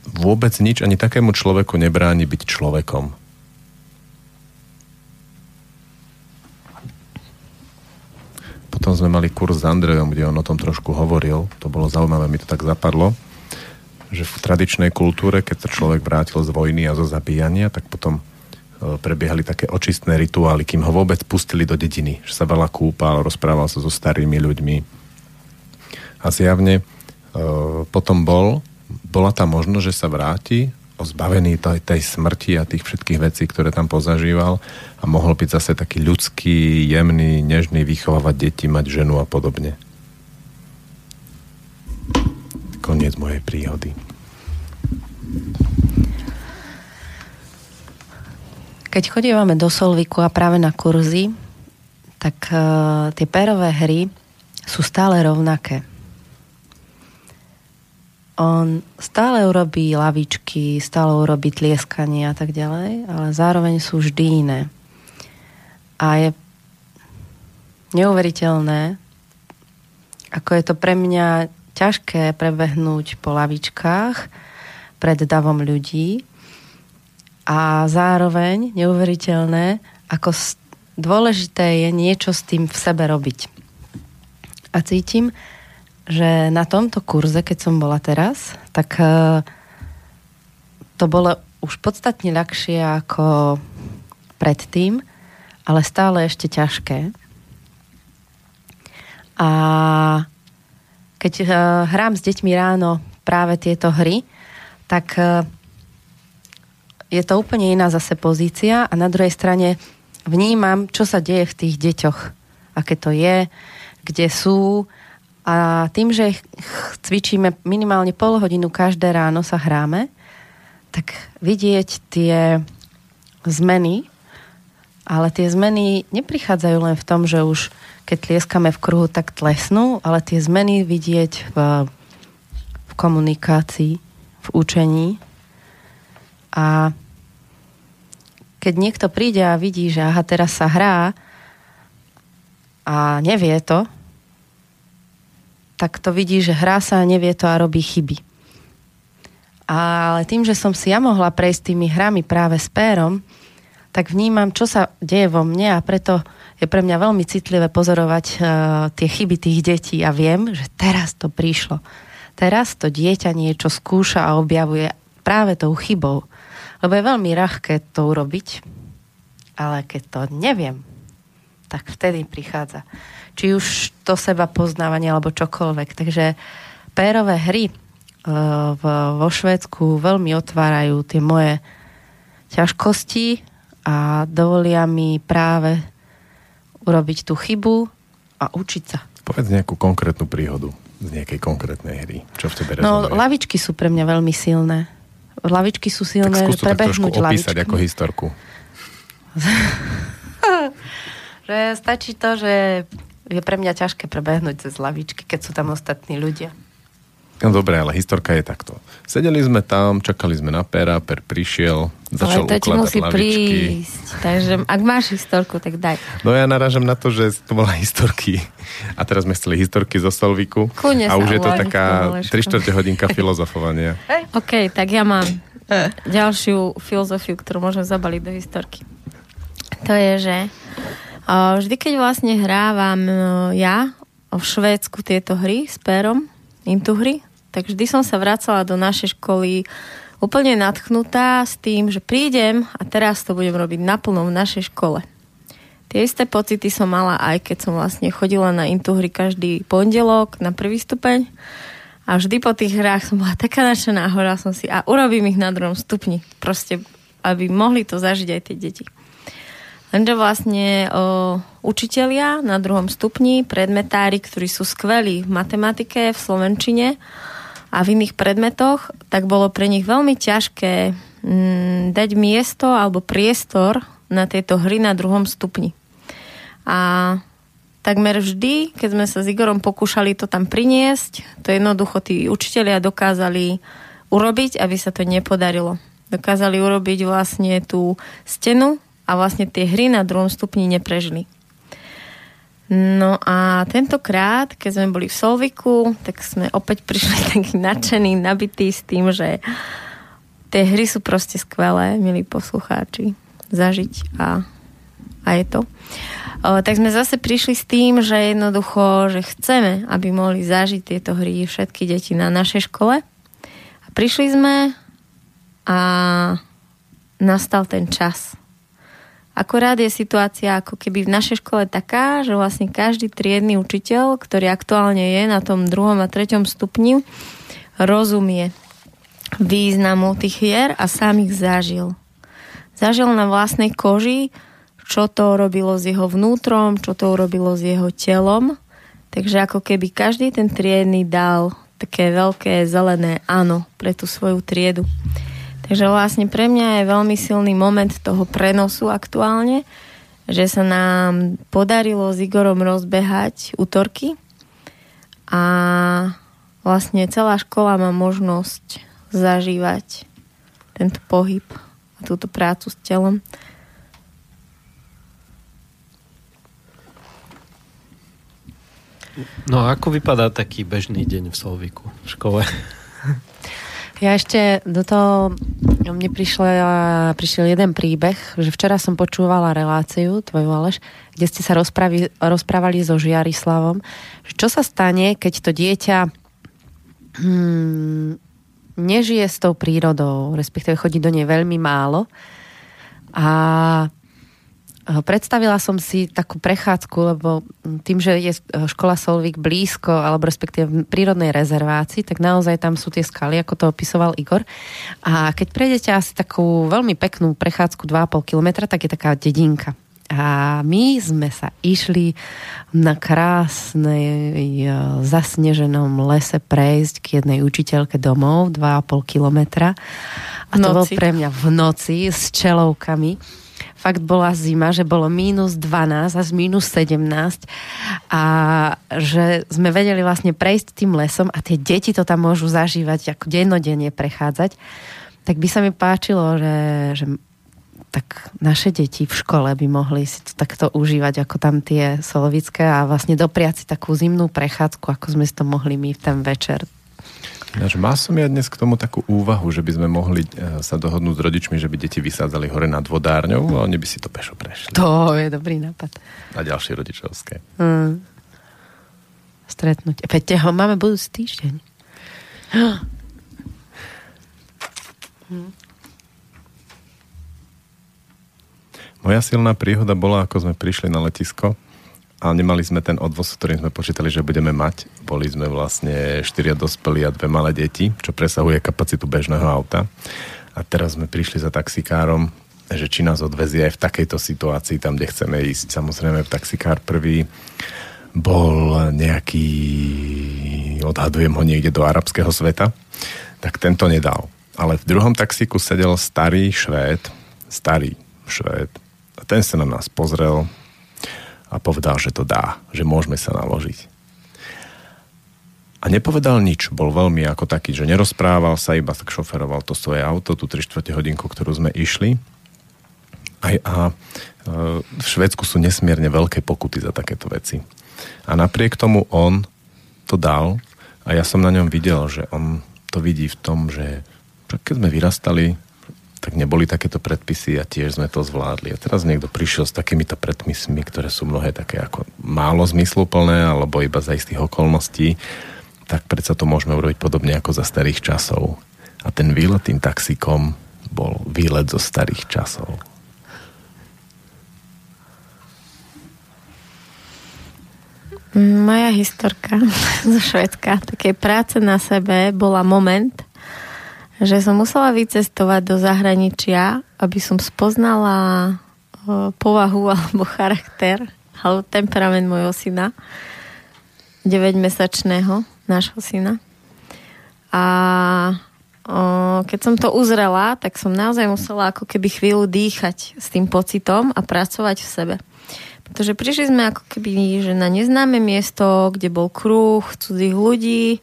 vôbec nič ani takému človeku nebráni byť človekom. Potom sme mali kurz s Andrejom, kde on o tom trošku hovoril. To bolo zaujímavé, mi to tak zapadlo že v tradičnej kultúre, keď sa človek vrátil z vojny a zo zabíjania, tak potom prebiehali také očistné rituály, kým ho vôbec pustili do dediny. Že sa veľa kúpal, rozprával sa so starými ľuďmi. A zjavne e, potom bol, bola tá možnosť, že sa vráti zbavený tej, tej smrti a tých všetkých vecí, ktoré tam pozažíval a mohol byť zase taký ľudský, jemný, nežný, vychovávať deti, mať ženu a podobne. Koniec mojej príhody. Keď chodívame do Solviku a práve na kurzy, tak uh, tie perové hry sú stále rovnaké. On stále urobí lavičky, stále urobí tlieskanie a tak ďalej, ale zároveň sú vždy iné. A je neuveriteľné, ako je to pre mňa ťažké prebehnúť po lavičkách pred davom ľudí, a zároveň neuveriteľné, ako dôležité je niečo s tým v sebe robiť. A cítim, že na tomto kurze, keď som bola teraz, tak e, to bolo už podstatne ľahšie ako predtým, ale stále ešte ťažké. A keď e, hrám s deťmi ráno práve tieto hry, tak e, je to úplne iná zase pozícia a na druhej strane vnímam, čo sa deje v tých deťoch. Aké to je, kde sú. A tým, že cvičíme minimálne pol hodinu každé ráno sa hráme, tak vidieť tie zmeny, ale tie zmeny neprichádzajú len v tom, že už keď tlieskame v kruhu, tak tlesnú, ale tie zmeny vidieť v, v komunikácii, v učení, a keď niekto príde a vidí, že aha, teraz sa hrá a nevie to, tak to vidí, že hrá sa a nevie to a robí chyby. Ale tým, že som si ja mohla prejsť tými hrami práve s pérom, tak vnímam, čo sa deje vo mne a preto je pre mňa veľmi citlivé pozorovať uh, tie chyby tých detí a viem, že teraz to prišlo. Teraz to dieťa niečo skúša a objavuje práve tou chybou Lebo je veľmi ľahké to urobiť, ale keď to neviem, tak vtedy prichádza. Či už to seba poznávanie alebo čokoľvek. Takže pérové hry e, v, vo Švédsku veľmi otvárajú tie moje ťažkosti a dovolia mi práve urobiť tú chybu a učiť sa. Povedz nejakú konkrétnu príhodu z nejakej konkrétnej hry. Čo v tebe No, rezonuje? lavičky sú pre mňa veľmi silné. Lavičky sú tak silné, skús to tak prebehnúť opísať lavičky. ako historku. Že stačí to, že je pre mňa ťažké prebehnúť cez lavičky, keď sú tam ostatní ľudia. No dobre, ale historka je takto. Sedeli sme tam, čakali sme na pera, per prišiel, začal Ale to ukladať musí lavičky. prísť. Takže ak máš historku, tak daj. No ja narážam na to, že to bola historky. A teraz sme chceli historky zo Solviku. Kľudne a sa už je to taká k tomu, Leško. 3 čtvrte hodinka filozofovania. OK, tak ja mám ďalšiu filozofiu, ktorú môžem zabaliť do historky. To je, že vždy, keď vlastne hrávam ja v Švédsku tieto hry s pérom, hry, tak vždy som sa vracala do našej školy úplne nadchnutá s tým, že prídem a teraz to budem robiť naplno v našej škole. Tie isté pocity som mala aj keď som vlastne chodila na intu hry každý pondelok na prvý stupeň a vždy po tých hrách som bola taká nadšená hovorila som si a urobím ich na druhom stupni. Proste, aby mohli to zažiť aj tie deti. Lenže vlastne o, učitelia na druhom stupni, predmetári, ktorí sú skvelí v matematike, v slovenčine a v iných predmetoch, tak bolo pre nich veľmi ťažké mm, dať miesto alebo priestor na tieto hry na druhom stupni. A takmer vždy, keď sme sa s Igorom pokúšali to tam priniesť, to jednoducho tí učitelia dokázali urobiť, aby sa to nepodarilo. Dokázali urobiť vlastne tú stenu a vlastne tie hry na druhom stupni neprežili. No a tentokrát, keď sme boli v Solviku, tak sme opäť prišli takí nadšení, nabití s tým, že tie hry sú proste skvelé, milí poslucháči, zažiť a, a je to. O, tak sme zase prišli s tým, že jednoducho, že chceme, aby mohli zažiť tieto hry všetky deti na našej škole. A prišli sme a nastal ten čas. Akorát je situácia ako keby v našej škole taká, že vlastne každý triedny učiteľ, ktorý aktuálne je na tom druhom a treťom stupni, rozumie významu tých hier a sám ich zažil. Zažil na vlastnej koži, čo to urobilo s jeho vnútrom, čo to urobilo s jeho telom. Takže ako keby každý ten triedny dal také veľké zelené áno pre tú svoju triedu. Takže vlastne pre mňa je veľmi silný moment toho prenosu aktuálne, že sa nám podarilo s Igorom rozbehať útorky a vlastne celá škola má možnosť zažívať tento pohyb a túto prácu s telom. No a ako vypadá taký bežný deň v Solviku v škole? Ja ešte do toho, mne prišla, prišiel jeden príbeh, že včera som počúvala reláciu, tvoju Aleš, kde ste sa rozpravi, rozprávali so Žiarislavom, že čo sa stane, keď to dieťa hmm, nežije s tou prírodou, respektíve chodí do nej veľmi málo. A Predstavila som si takú prechádzku, lebo tým, že je škola Solvik blízko, alebo respektíve v prírodnej rezervácii, tak naozaj tam sú tie skaly, ako to opisoval Igor. A keď prejdete asi takú veľmi peknú prechádzku 2,5 kilometra, tak je taká dedinka. A my sme sa išli na krásnej zasneženom lese prejsť k jednej učiteľke domov 2,5 kilometra. A to bol pre mňa v noci s čelovkami fakt bola zima, že bolo mínus 12 a z mínus 17 a že sme vedeli vlastne prejsť tým lesom a tie deti to tam môžu zažívať ako dennodenne prechádzať, tak by sa mi páčilo, že, že tak naše deti v škole by mohli si to takto užívať ako tam tie solovické a vlastne dopriať si takú zimnú prechádzku, ako sme si to mohli my v ten večer Ináč, mal som ja dnes k tomu takú úvahu, že by sme mohli e, sa dohodnúť s rodičmi, že by deti vysádzali hore nad vodárňou a oni by si to pešo prešli. To je dobrý nápad. A ďalšie rodičovské. Hmm. Stretnúť. Veď ho máme budúci týždeň. Moja silná príhoda bola, ako sme prišli na letisko a nemali sme ten odvoz, ktorým sme počítali, že budeme mať. Boli sme vlastne štyria dospelí a dve malé deti, čo presahuje kapacitu bežného auta. A teraz sme prišli za taxikárom, že či nás odvezie aj v takejto situácii, tam, kde chceme ísť. Samozrejme, taxikár prvý bol nejaký, odhadujem ho niekde do arabského sveta, tak tento nedal. Ale v druhom taxíku sedel starý švéd, starý švéd, a ten sa na nás pozrel a povedal, že to dá, že môžeme sa naložiť. A nepovedal nič, bol veľmi ako taký, že nerozprával sa, iba tak šoferoval to svoje auto, tú 3 4 hodinku, ktorú sme išli. A, a e, v Švedsku sú nesmierne veľké pokuty za takéto veci. A napriek tomu on to dal a ja som na ňom videl, že on to vidí v tom, že keď sme vyrastali, tak neboli takéto predpisy a tiež sme to zvládli. A teraz niekto prišiel s takýmito predpismi, ktoré sú mnohé také ako málo zmysluplné alebo iba za istých okolností, tak predsa to môžeme urobiť podobne ako za starých časov. A ten výlet tým taxikom bol výlet zo starých časov. Moja historka zo Švedska, takej práce na sebe, bola moment, že som musela vycestovať do zahraničia, aby som spoznala povahu alebo charakter alebo temperament môjho syna 9-mesačného nášho syna a o, keď som to uzrela, tak som naozaj musela ako keby chvíľu dýchať s tým pocitom a pracovať v sebe. Pretože prišli sme ako keby že na neznáme miesto, kde bol kruh cudzích ľudí,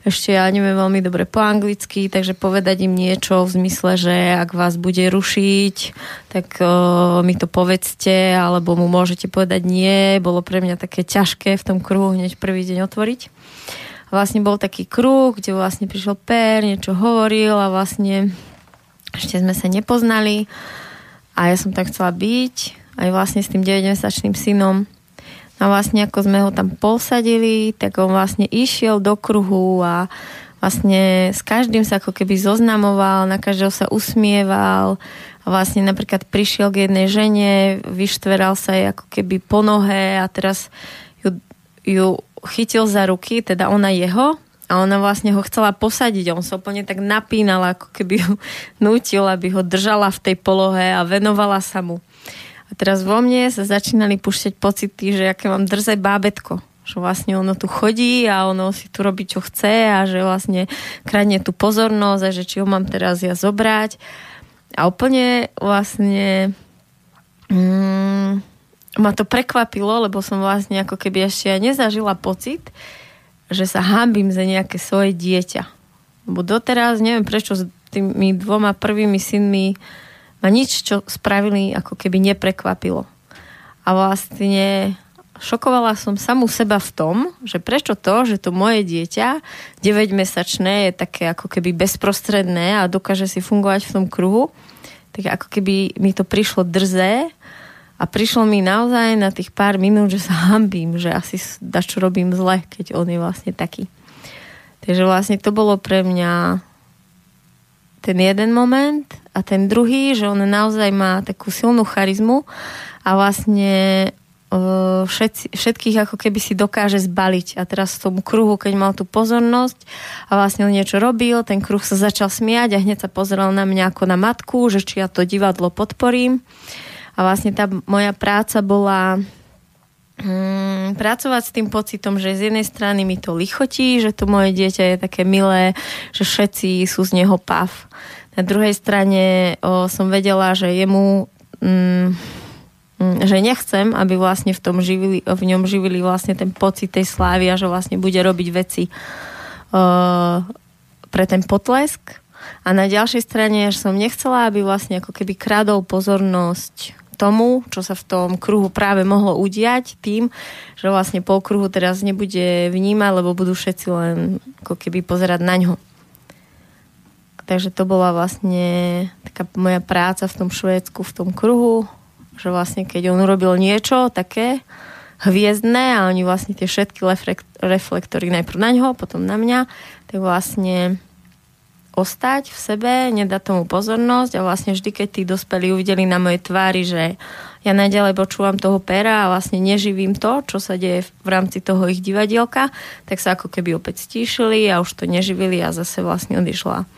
ešte ja neviem veľmi dobre po anglicky, takže povedať im niečo v zmysle, že ak vás bude rušiť, tak uh, mi to povedzte, alebo mu môžete povedať nie. Bolo pre mňa také ťažké v tom kruhu hneď prvý deň otvoriť. Vlastne bol taký kruh, kde vlastne prišiel Per, niečo hovoril a vlastne ešte sme sa nepoznali a ja som tam chcela byť aj vlastne s tým 9-mesačným synom a vlastne ako sme ho tam posadili, tak on vlastne išiel do kruhu a vlastne s každým sa ako keby zoznamoval, na každého sa usmieval a vlastne napríklad prišiel k jednej žene, vyštveral sa jej ako keby po nohe a teraz ju, ju chytil za ruky, teda ona jeho a ona vlastne ho chcela posadiť. On sa úplne tak napínal, ako keby ju nutil, aby ho držala v tej polohe a venovala sa mu. A teraz vo mne sa začínali pušťať pocity, že aké mám drze bábetko. Že vlastne ono tu chodí a ono si tu robí, čo chce a že vlastne kradne tú pozornosť a že či ho mám teraz ja zobrať. A úplne vlastne mm, ma to prekvapilo, lebo som vlastne ako keby ešte aj nezažila pocit, že sa hambím za nejaké svoje dieťa. Lebo doteraz, neviem prečo s tými dvoma prvými synmi ma nič, čo spravili, ako keby neprekvapilo. A vlastne šokovala som samú seba v tom, že prečo to, že to moje dieťa 9-mesačné je také ako keby bezprostredné a dokáže si fungovať v tom kruhu, tak ako keby mi to prišlo drzé a prišlo mi naozaj na tých pár minút, že sa hambím, že asi da čo robím zle, keď on je vlastne taký. Takže vlastne to bolo pre mňa ten jeden moment a ten druhý, že on naozaj má takú silnú charizmu a vlastne všetci, všetkých ako keby si dokáže zbaliť. A teraz v tom kruhu, keď mal tú pozornosť a vlastne on niečo robil, ten kruh sa začal smiať a hneď sa pozrel na mňa ako na matku, že či ja to divadlo podporím. A vlastne tá moja práca bola hmm, pracovať s tým pocitom, že z jednej strany mi to lichotí, že to moje dieťa je také milé, že všetci sú z neho pav na druhej strane o, som vedela, že jemu mm, mm, že nechcem, aby vlastne v tom živili, v ňom živili vlastne ten pocit tej slávy a že vlastne bude robiť veci uh, pre ten potlesk. A na ďalšej strane, že som nechcela, aby vlastne ako keby kradol pozornosť tomu, čo sa v tom kruhu práve mohlo udiať tým, že vlastne pol kruhu teraz nebude vnímať, lebo budú všetci len ako keby pozerať na ňo. Takže to bola vlastne taká moja práca v tom Švédsku, v tom kruhu, že vlastne keď on urobil niečo také hviezdne a oni vlastne tie všetky reflektory najprv na ňo, potom na mňa, tak vlastne ostať v sebe, nedať tomu pozornosť a vlastne vždy, keď tí dospelí uvideli na mojej tvári, že ja naďalej počúvam toho pera a vlastne neživím to, čo sa deje v rámci toho ich divadielka, tak sa ako keby opäť stíšili a už to neživili a zase vlastne odišla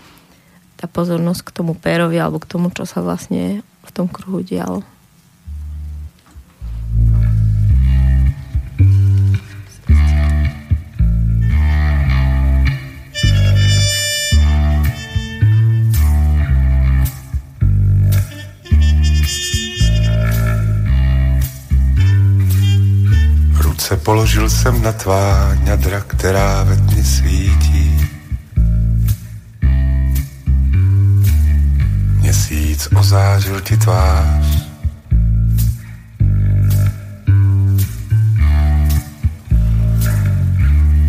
tá pozornosť k tomu pérovi alebo k tomu, čo sa vlastne v tom kruhu dialo. Se položil jsem na tvá ňadra, která ve tmě svítí. Měsíc ozářil ti tvář.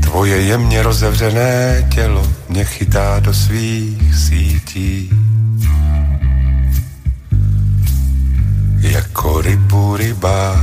Tvoje jemně rozevřené tělo mě chytá do svých sítí. Jako rybu rybář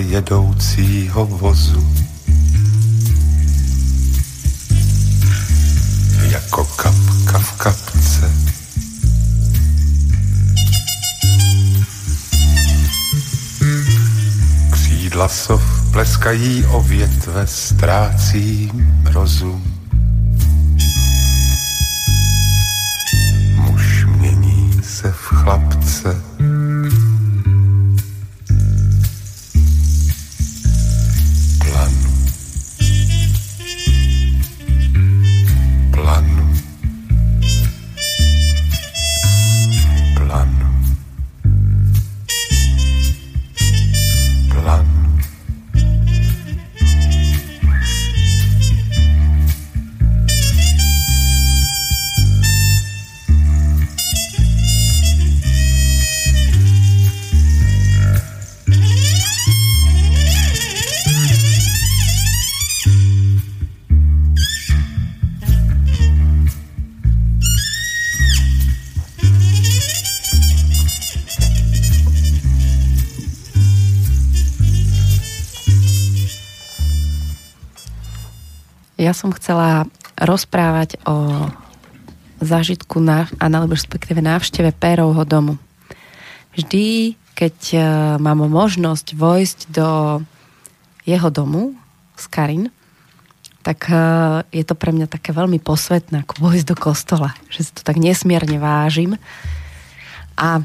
jedoucího vozu. Jako kapka v kapce. Křídla sov pleskají o větve, ztrácím rozum. Som chcela rozprávať o zážitku na, alebo respektíve návšteve Pérovho domu. Vždy, keď e, mám možnosť vojsť do jeho domu z Karin, tak e, je to pre mňa také veľmi posvetné, ako vojsť do kostola. Že si to tak nesmierne vážim. A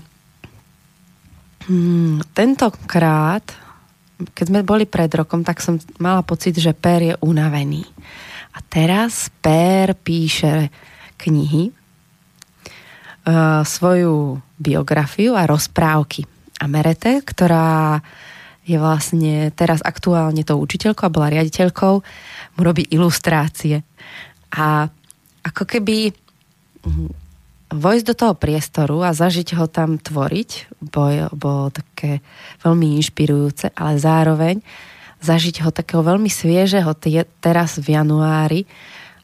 hmm, tentokrát, keď sme boli pred rokom, tak som mala pocit, že Pér je unavený. A teraz Pér píše knihy, uh, svoju biografiu a rozprávky. A Merete, ktorá je vlastne teraz aktuálne tou učiteľkou a bola riaditeľkou, mu robí ilustrácie. A ako keby hm, vojsť do toho priestoru a zažiť ho tam tvoriť, bolo, bolo také veľmi inšpirujúce, ale zároveň zažiť ho takého veľmi sviežeho tie, teraz v januári,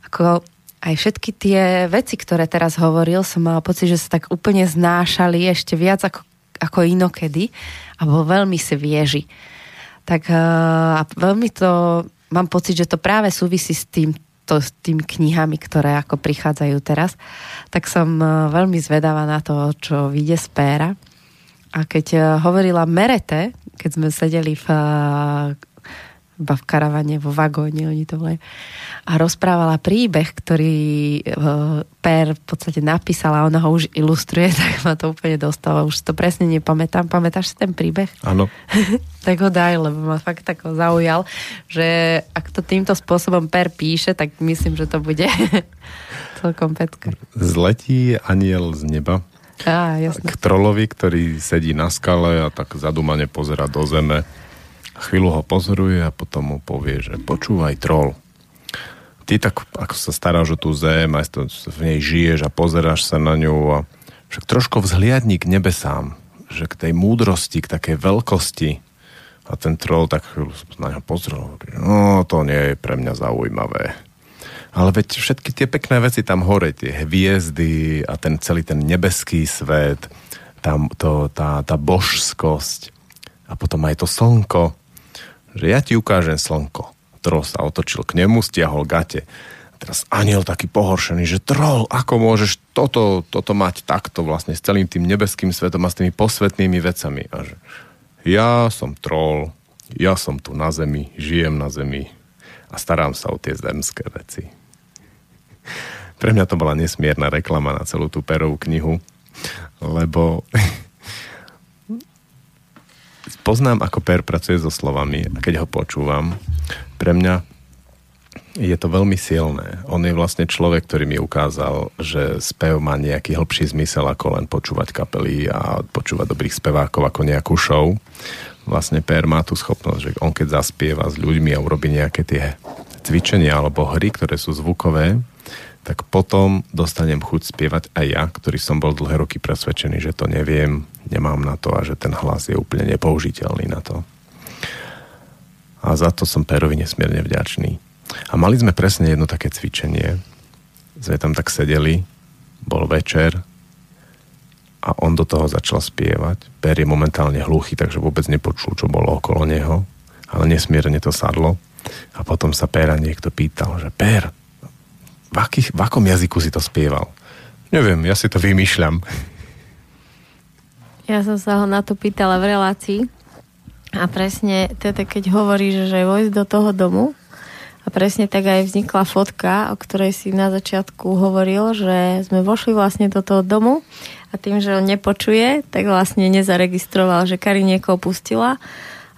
ako aj všetky tie veci, ktoré teraz hovoril, som mala pocit, že sa tak úplne znášali ešte viac ako, ako inokedy a bol veľmi svieži. Tak a veľmi to, mám pocit, že to práve súvisí s tým to, s tými knihami, ktoré ako prichádzajú teraz, tak som e, veľmi zvedavá na to, čo vyjde z péra. A keď e, hovorila Merete, keď sme sedeli v iba v karavane, vo vagóne, oni to volajú. A rozprávala príbeh, ktorý e, Per v podstate napísala, ona ho už ilustruje, tak ma to úplne dostalo. Už to presne nepamätám. Pamätáš si ten príbeh? Áno. tak ho daj, lebo ma fakt tak zaujal, že ak to týmto spôsobom Per píše, tak myslím, že to bude celkom pecka. Zletí aniel z neba Á, jasné. k trolovi, ktorý sedí na skale a tak zadumane pozera do zeme chvíľu ho pozoruje a potom mu povie, že počúvaj troll. Ty tak, ako sa staráš o tú zem, aj v nej žiješ a pozeráš sa na ňu a však trošku vzhliadni k nebesám, že k tej múdrosti, k takej veľkosti. A ten troll tak chvíľu na ňo pozrel. No, to nie je pre mňa zaujímavé. Ale veď všetky tie pekné veci tam hore, tie hviezdy a ten celý ten nebeský svet, tam to, tá, tá božskosť a potom aj to slnko že ja ti ukážem slnko. Troll sa otočil k nemu, stiahol gate. A teraz aniel taký pohoršený, že troll, ako môžeš toto, toto mať takto vlastne s celým tým nebeským svetom a s tými posvetnými vecami. A že ja som troll, ja som tu na zemi, žijem na zemi a starám sa o tie zemské veci. Pre mňa to bola nesmierna reklama na celú tú perovú knihu, lebo poznám, ako Per pracuje so slovami a keď ho počúvam, pre mňa je to veľmi silné. On je vlastne človek, ktorý mi ukázal, že spev má nejaký hĺbší zmysel ako len počúvať kapely a počúvať dobrých spevákov ako nejakú show. Vlastne Per má tú schopnosť, že on keď zaspieva s ľuďmi a urobí nejaké tie cvičenia alebo hry, ktoré sú zvukové, tak potom dostanem chuť spievať aj ja, ktorý som bol dlhé roky presvedčený, že to neviem, nemám na to a že ten hlas je úplne nepoužiteľný na to. A za to som Perovi nesmierne vďačný. A mali sme presne jedno také cvičenie. Sme tam tak sedeli, bol večer a on do toho začal spievať. Per je momentálne hluchý, takže vôbec nepočul, čo bolo okolo neho, ale nesmierne to sadlo. A potom sa Pera niekto pýtal, že Per, v, akých, v akom jazyku si to spieval? Neviem, ja si to vymýšľam. Ja som sa ho na to pýtala v relácii a presne teda keď hovoríš, že vojsť do toho domu a presne tak aj vznikla fotka, o ktorej si na začiatku hovoril, že sme vošli vlastne do toho domu a tým, že on nepočuje, tak vlastne nezaregistroval, že Kari niekoho pustila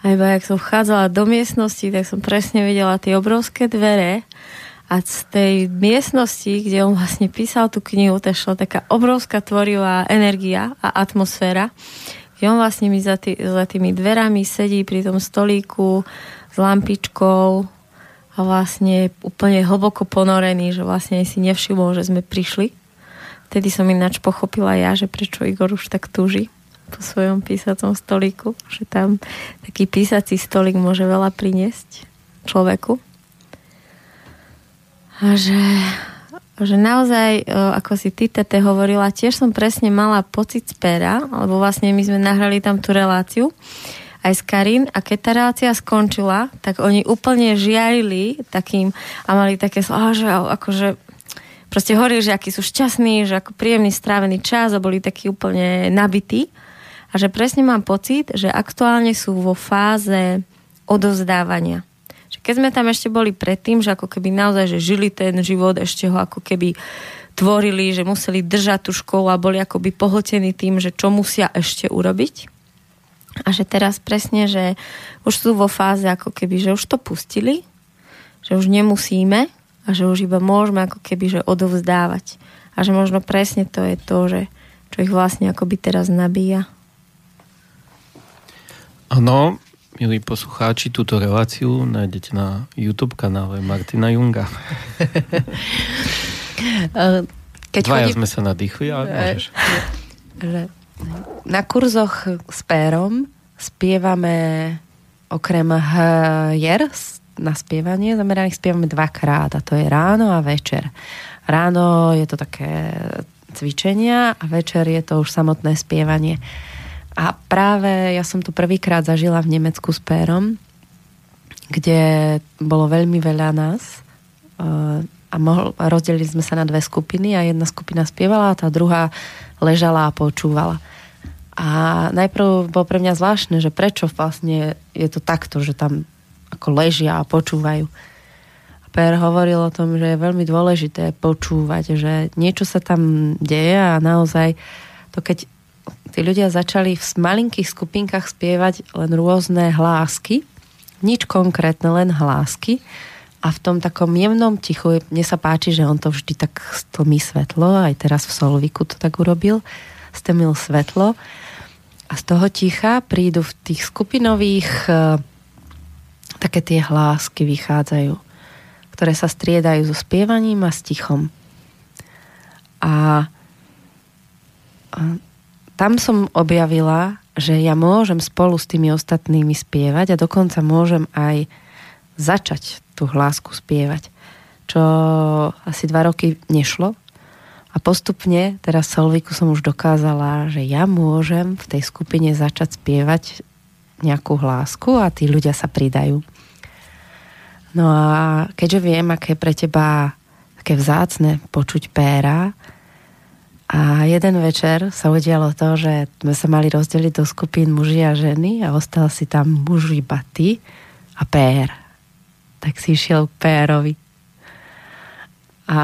a iba jak som vchádzala do miestnosti, tak som presne videla tie obrovské dvere a z tej miestnosti, kde on vlastne písal tú knihu, to šla taká obrovská tvorivá energia a atmosféra, kde on vlastne mi za, tý, za tými dverami sedí pri tom stolíku s lampičkou a vlastne úplne hlboko ponorený, že vlastne si nevšimol, že sme prišli. Vtedy som ináč pochopila ja, že prečo Igor už tak túži po svojom písacom stolíku, že tam taký písací stolík môže veľa priniesť človeku. A že, že naozaj, e, ako si ty, Tete, hovorila, tiež som presne mala pocit z pera, lebo vlastne my sme nahrali tam tú reláciu aj s Karin a keď tá relácia skončila, tak oni úplne žiarili takým a mali také slova, že akože proste hovorili, že akí sú šťastní, že ako príjemný strávený čas a boli takí úplne nabití. A že presne mám pocit, že aktuálne sú vo fáze odovzdávania keď sme tam ešte boli predtým, že ako keby naozaj, že žili ten život, ešte ho ako keby tvorili, že museli držať tú školu a boli akoby pohltení tým, že čo musia ešte urobiť. A že teraz presne, že už sú vo fáze ako keby, že už to pustili, že už nemusíme a že už iba môžeme ako keby, že odovzdávať. A že možno presne to je to, že čo ich vlastne akoby teraz nabíja. Áno, Milí poslucháči, túto reláciu nájdete na YouTube kanále Martina Junga. Keď Dvaja chodí... sme sa nadýchli, ale e, môžeš. Na kurzoch s pérom spievame okrem hier na spievanie zameraných spievame dvakrát a to je ráno a večer. Ráno je to také cvičenia a večer je to už samotné spievanie. A práve ja som to prvýkrát zažila v Nemecku s Pérom, kde bolo veľmi veľa nás. a mohol, rozdelili sme sa na dve skupiny a jedna skupina spievala a tá druhá ležala a počúvala. A najprv bolo pre mňa zvláštne, že prečo vlastne je to takto, že tam ako ležia a počúvajú. A Per hovoril o tom, že je veľmi dôležité počúvať, že niečo sa tam deje a naozaj to keď tí ľudia začali v malinkých skupinkách spievať len rôzne hlásky, nič konkrétne, len hlásky, a v tom takom jemnom tichu, mne sa páči, že on to vždy tak stlmí svetlo, aj teraz v Solviku to tak urobil, stemil svetlo. A z toho ticha prídu v tých skupinových e, také tie hlásky vychádzajú, ktoré sa striedajú so spievaním a s tichom. A, a tam som objavila, že ja môžem spolu s tými ostatnými spievať a dokonca môžem aj začať tú hlásku spievať. Čo asi dva roky nešlo. A postupne, teraz Solviku som už dokázala, že ja môžem v tej skupine začať spievať nejakú hlásku a tí ľudia sa pridajú. No a keďže viem, aké pre teba také vzácne počuť péra, a jeden večer sa udialo to, že sme sa mali rozdeliť do skupín muži a ženy a ostal si tam muž iba ty a pér tak si išiel k Pérovi. A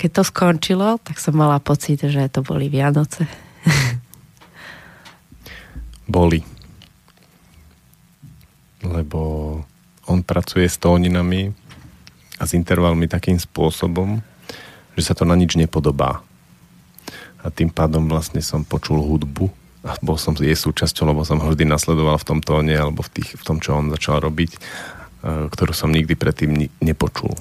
keď to skončilo, tak som mala pocit, že to boli Vianoce. boli. Lebo on pracuje s tóninami a s intervalmi takým spôsobom, že sa to na nič nepodobá. A tým pádom vlastne som počul hudbu a bol som jej súčasťou, lebo som ho vždy nasledoval v tom tóne alebo v, tých, v tom, čo on začal robiť E, ktorú som nikdy predtým nepočul.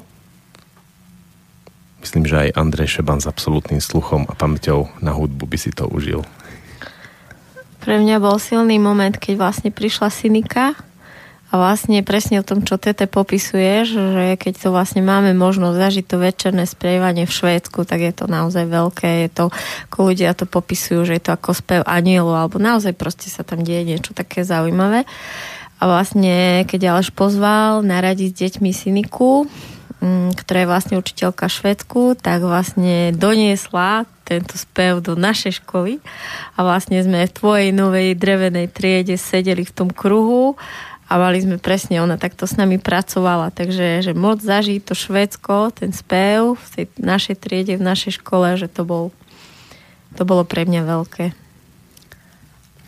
Myslím, že aj Andrej Šeban s absolútnym sluchom a pamäťou na hudbu by si to užil. Pre mňa bol silný moment, keď vlastne prišla Synika a vlastne presne o tom, čo Tete popisuješ, že keď to vlastne máme možnosť zažiť to večerné sprievanie v Švédsku, tak je to naozaj veľké. Je to, ako ľudia to popisujú, že je to ako spev anielu, alebo naozaj proste sa tam deje niečo také zaujímavé. A vlastne, keď Aleš pozval naradiť s deťmi Syniku, mm, ktorá je vlastne učiteľka Švedsku, tak vlastne doniesla tento spev do našej školy a vlastne sme v tvojej novej drevenej triede sedeli v tom kruhu a mali sme presne, ona takto s nami pracovala, takže že moc zažiť to Švedsko, ten spev v tej našej triede, v našej škole, že to, bol, to bolo pre mňa veľké.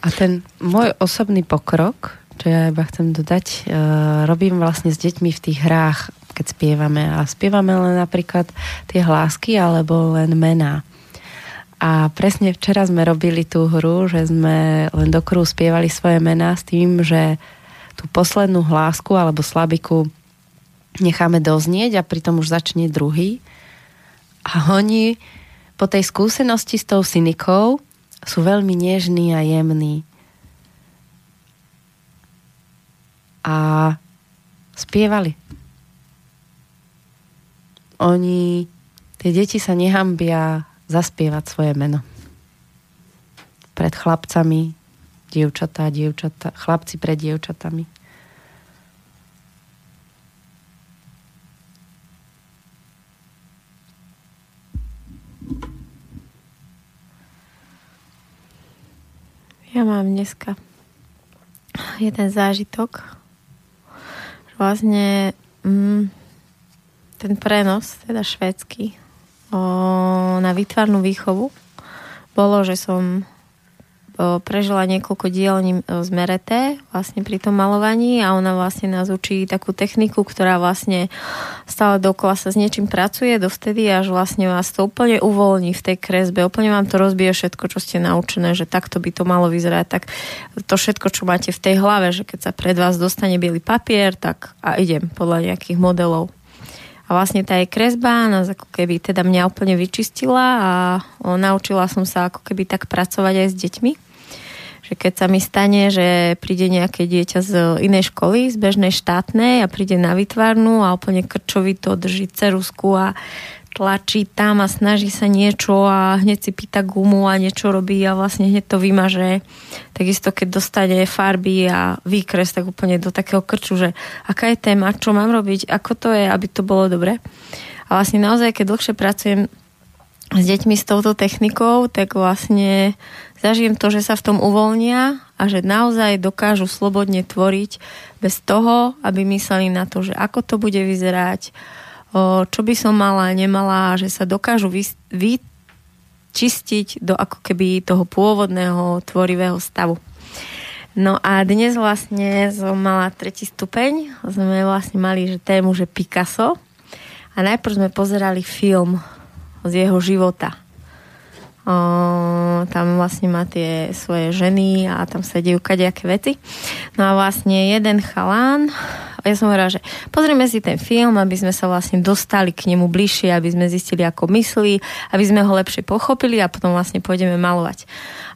A ten môj osobný pokrok čo ja iba chcem dodať, e, robím vlastne s deťmi v tých hrách, keď spievame. A spievame len napríklad tie hlásky alebo len mená. A presne včera sme robili tú hru, že sme len do kruhu spievali svoje mená s tým, že tú poslednú hlásku alebo slabiku necháme doznieť a pritom už začne druhý. A oni po tej skúsenosti s tou synikou sú veľmi nežní a jemní. a spievali. Oni, tie deti sa nehambia zaspievať svoje meno. Pred chlapcami, dievčatá, dievčatá, chlapci pred dievčatami. Ja mám dneska jeden zážitok, vlastne mm, ten prenos, teda švédsky, o, na výtvarnú výchovu bolo, že som prežila niekoľko dielní z Merete vlastne pri tom malovaní a ona vlastne nás učí takú techniku, ktorá vlastne stále dokola sa s niečím pracuje dovtedy, až vlastne vás to úplne uvoľní v tej kresbe, úplne vám to rozbije všetko, čo ste naučené, že takto by to malo vyzerať, tak to všetko, čo máte v tej hlave, že keď sa pred vás dostane biely papier, tak a idem podľa nejakých modelov. A vlastne tá jej kresba nás ako keby teda mňa úplne vyčistila a naučila som sa ako keby tak pracovať aj s deťmi že keď sa mi stane, že príde nejaké dieťa z inej školy, z bežnej štátnej a príde na vytvarnú a úplne krčovito drží cerusku a tlačí tam a snaží sa niečo a hneď si pýta gumu a niečo robí a vlastne hneď to vymaže. Takisto keď dostane farby a výkres, tak úplne do takého krču, že aká je téma, čo mám robiť, ako to je, aby to bolo dobre. A vlastne naozaj, keď dlhšie pracujem s deťmi s touto technikou, tak vlastne zažijem to, že sa v tom uvoľnia a že naozaj dokážu slobodne tvoriť bez toho, aby mysleli na to, že ako to bude vyzerať, čo by som mala, nemala, že sa dokážu vyčistiť do ako keby toho pôvodného tvorivého stavu. No a dnes vlastne som mala tretí stupeň, sme vlastne mali že tému, že Picasso. A najprv sme pozerali film z jeho života. O, tam vlastne má tie svoje ženy a tam sa dejú kadejaké veci. No a vlastne jeden chalán, ja som hovorila, že pozrieme si ten film, aby sme sa vlastne dostali k nemu bližšie, aby sme zistili, ako myslí, aby sme ho lepšie pochopili a potom vlastne pôjdeme malovať.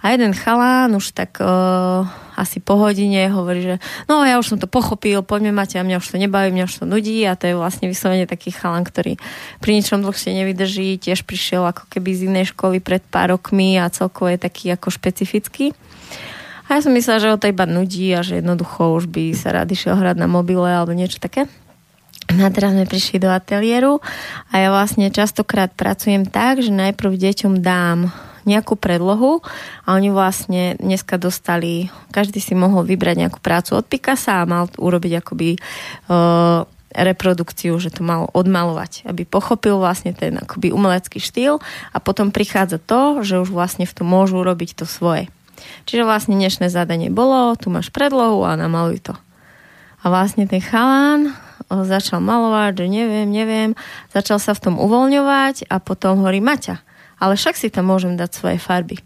A jeden chalán už tak uh, asi po hodine hovorí, že no ja už som to pochopil, poďme mať a mňa už to nebaví, mňa už to nudí a to je vlastne vyslovene taký chalán, ktorý pri ničom dlhšie nevydrží, tiež prišiel ako keby z inej školy pred pár rokmi a celkovo je taký ako špecifický. A ja som myslela, že ho to iba nudí a že jednoducho už by sa rád išiel hrať na mobile alebo niečo také. No a teraz sme prišli do ateliéru a ja vlastne častokrát pracujem tak, že najprv deťom dám nejakú predlohu a oni vlastne dneska dostali, každý si mohol vybrať nejakú prácu od Picasa a mal urobiť akoby uh, reprodukciu, že to mal odmalovať, aby pochopil vlastne ten akoby umelecký štýl a potom prichádza to, že už vlastne v tom môžu urobiť to svoje. Čiže vlastne dnešné zadanie bolo, tu máš predlohu a namaluj to. A vlastne ten chalán začal malovať, že neviem, neviem, začal sa v tom uvoľňovať a potom hovorí Maťa, ale však si tam môžem dať svoje farby.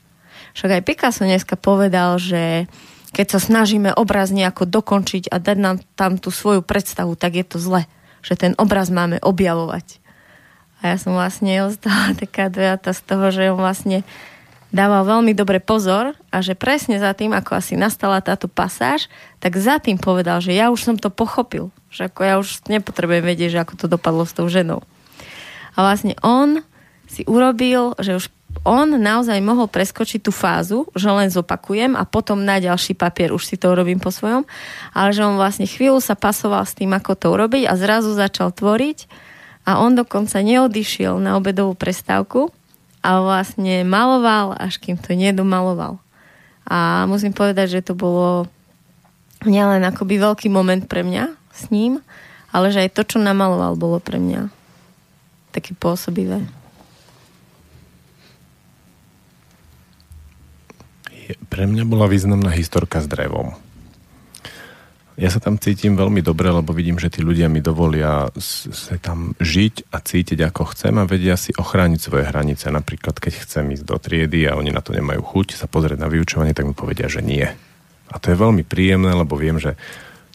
Však aj Picasso dneska povedal, že keď sa snažíme obraz nejako dokončiť a dať nám tam tú svoju predstavu, tak je to zle. Že ten obraz máme objavovať. A ja som vlastne ostala taká dojata z toho, že on vlastne dával veľmi dobre pozor a že presne za tým, ako asi nastala táto pasáž, tak za tým povedal, že ja už som to pochopil. Že ako ja už nepotrebujem vedieť, že ako to dopadlo s tou ženou. A vlastne on si urobil, že už on naozaj mohol preskočiť tú fázu, že len zopakujem a potom na ďalší papier už si to urobím po svojom, ale že on vlastne chvíľu sa pasoval s tým, ako to urobiť a zrazu začal tvoriť a on dokonca neodišiel na obedovú prestávku a vlastne maloval, až kým to nedomaloval. A musím povedať, že to bolo nielen akoby veľký moment pre mňa s ním, ale že aj to, čo namaloval, bolo pre mňa také pôsobivé. Pre mňa bola významná historka s drevom. Ja sa tam cítim veľmi dobre, lebo vidím, že tí ľudia mi dovolia sa tam žiť a cítiť ako chcem a vedia si ochrániť svoje hranice. Napríklad, keď chcem ísť do triedy a oni na to nemajú chuť sa pozrieť na vyučovanie, tak mi povedia, že nie. A to je veľmi príjemné, lebo viem, že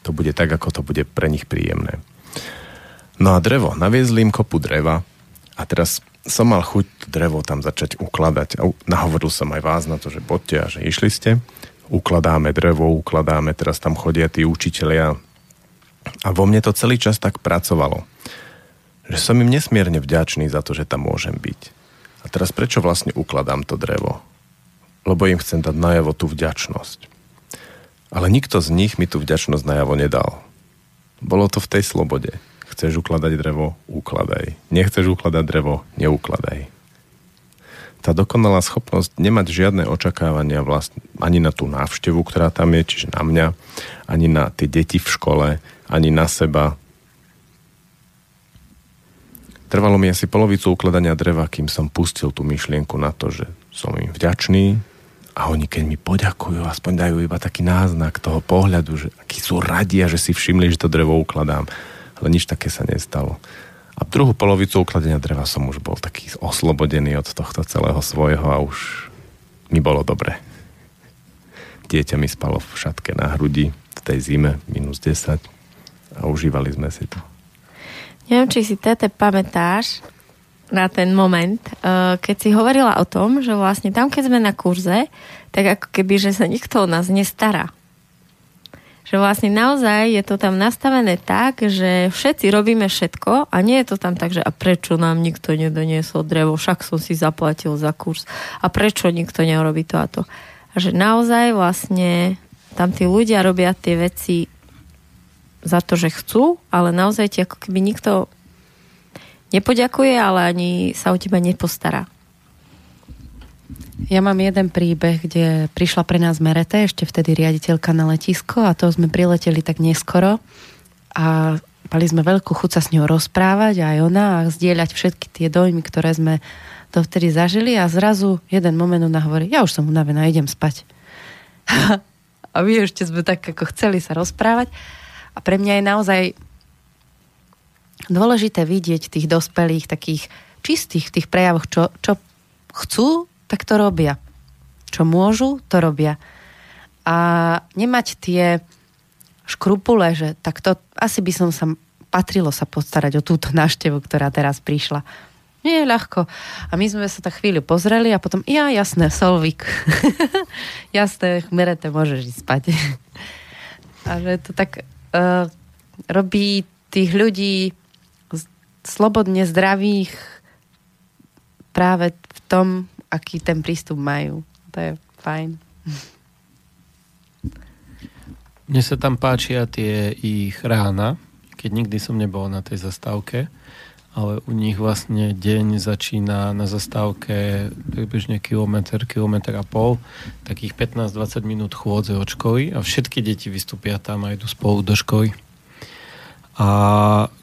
to bude tak, ako to bude pre nich príjemné. No a drevo. Naviezli im kopu dreva a teraz som mal chuť drevo tam začať ukladať a nahovoril som aj vás na to, že poďte a že išli ste. Ukladáme drevo, ukladáme, teraz tam chodia tí učitelia a vo mne to celý čas tak pracovalo. Že som im nesmierne vďačný za to, že tam môžem byť. A teraz prečo vlastne ukladám to drevo? Lebo im chcem dať najavo tú vďačnosť. Ale nikto z nich mi tú vďačnosť najavo nedal. Bolo to v tej slobode. Chceš ukladať drevo? Ukladaj. Nechceš ukladať drevo? Neukladaj. Tá dokonalá schopnosť nemať žiadne očakávania vlast, ani na tú návštevu, ktorá tam je, čiže na mňa, ani na tie deti v škole, ani na seba. Trvalo mi asi polovicu ukladania dreva, kým som pustil tú myšlienku na to, že som im vďačný a oni keď mi poďakujú, aspoň dajú iba taký náznak toho pohľadu, že akí sú radi a že si všimli, že to drevo ukladám ale nič také sa nestalo. A druhú polovicu ukladenia dreva som už bol taký oslobodený od tohto celého svojho a už mi bolo dobre. Dieťa mi spalo v šatke na hrudi v tej zime, minus 10 a užívali sme si to. Neviem, či si tete pamätáš na ten moment, eh, keď si hovorila o tom, že vlastne tam, keď sme na kurze, tak ako keby, že sa nikto o nás nestará že vlastne naozaj je to tam nastavené tak, že všetci robíme všetko a nie je to tam tak, že a prečo nám nikto nedoniesol drevo, však som si zaplatil za kurz a prečo nikto neurobí to a to. A že naozaj vlastne tam tí ľudia robia tie veci za to, že chcú, ale naozaj ti ako keby nikto nepoďakuje, ale ani sa o teba nepostará. Ja mám jeden príbeh, kde prišla pre nás Merete, ešte vtedy riaditeľka na letisko a to sme prileteli tak neskoro. A mali sme veľkú chuť sa s ňou rozprávať aj ona a zdieľať všetky tie dojmy, ktoré sme to vtedy zažili. A zrazu jeden moment ona hovorí, ja už som unavená, idem spať. a my ešte sme tak ako chceli sa rozprávať. A pre mňa je naozaj dôležité vidieť tých dospelých, takých čistých v tých prejavoch, čo, čo chcú tak to robia. Čo môžu, to robia. A nemať tie škrupule, že tak to asi by som sa patrilo sa postarať o túto návštevu, ktorá teraz prišla. Nie je ľahko. A my sme sa tak chvíľu pozreli a potom, ja, jasné, Solvik. jasné, Merete, môžeš ísť spať. a že to tak uh, robí tých ľudí slobodne zdravých práve v tom, aký ten prístup majú. To je fajn. Mne sa tam páčia tie ich rána, keď nikdy som nebol na tej zastávke, ale u nich vlastne deň začína na zastávke približne kilometr, kilometr a pol, takých 15-20 minút chôdze od školy a všetky deti vystúpia tam a idú spolu do školy. A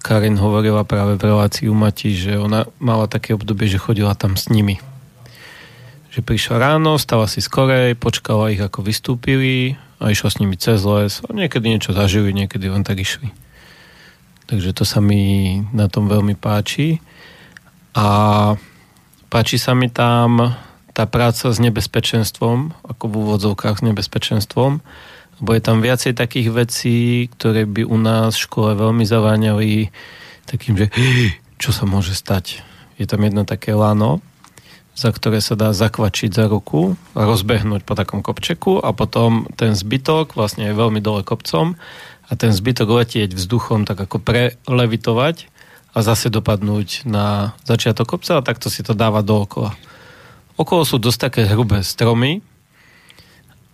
Karen hovorila práve v relácii u Mati, že ona mala také obdobie, že chodila tam s nimi že prišla ráno, stala si skorej, počkala ich ako vystúpili a išla s nimi cez les a niekedy niečo zažili, niekedy len tak išli. Takže to sa mi na tom veľmi páči. A páči sa mi tam tá práca s nebezpečenstvom, ako v úvodzovkách s nebezpečenstvom, lebo je tam viacej takých vecí, ktoré by u nás v škole veľmi zaváňali takým, že čo sa môže stať. Je tam jedno také lano, za ktoré sa dá zakvačiť za ruku rozbehnúť po takom kopčeku a potom ten zbytok vlastne je veľmi dole kopcom a ten zbytok letieť vzduchom tak ako prelevitovať a zase dopadnúť na začiatok kopca a takto si to dáva dookola. Okolo sú dosť také hrubé stromy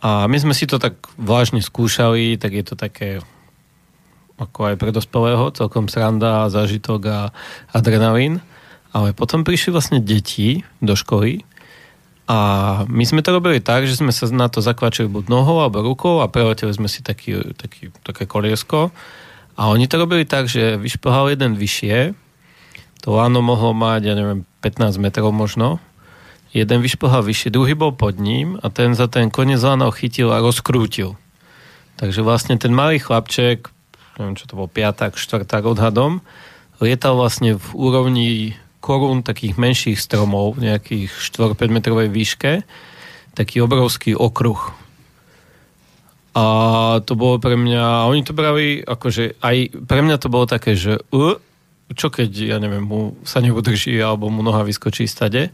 a my sme si to tak vážne skúšali, tak je to také ako aj pre dospelého, celkom sranda, zážitok a adrenalín. Ale potom prišli vlastne deti do školy a my sme to robili tak, že sme sa na to zakvačili buď nohou alebo rukou a preleteli sme si taký, taký, také koliesko. A oni to robili tak, že vyšplhal jeden vyššie, to láno mohlo mať, ja neviem, 15 metrov možno, jeden vyšplhal vyššie, druhý bol pod ním a ten za ten koniec lánov chytil a rozkrútil. Takže vlastne ten malý chlapček, neviem čo to bol, piatak, štvrták odhadom, lietal vlastne v úrovni korún takých menších stromov, nejakých 4-5 metrovej výške, taký obrovský okruh. A to bolo pre mňa, oni to brali, akože aj pre mňa to bolo také, že uh, čo keď, ja neviem, mu sa neudrží alebo mu noha vyskočí stade.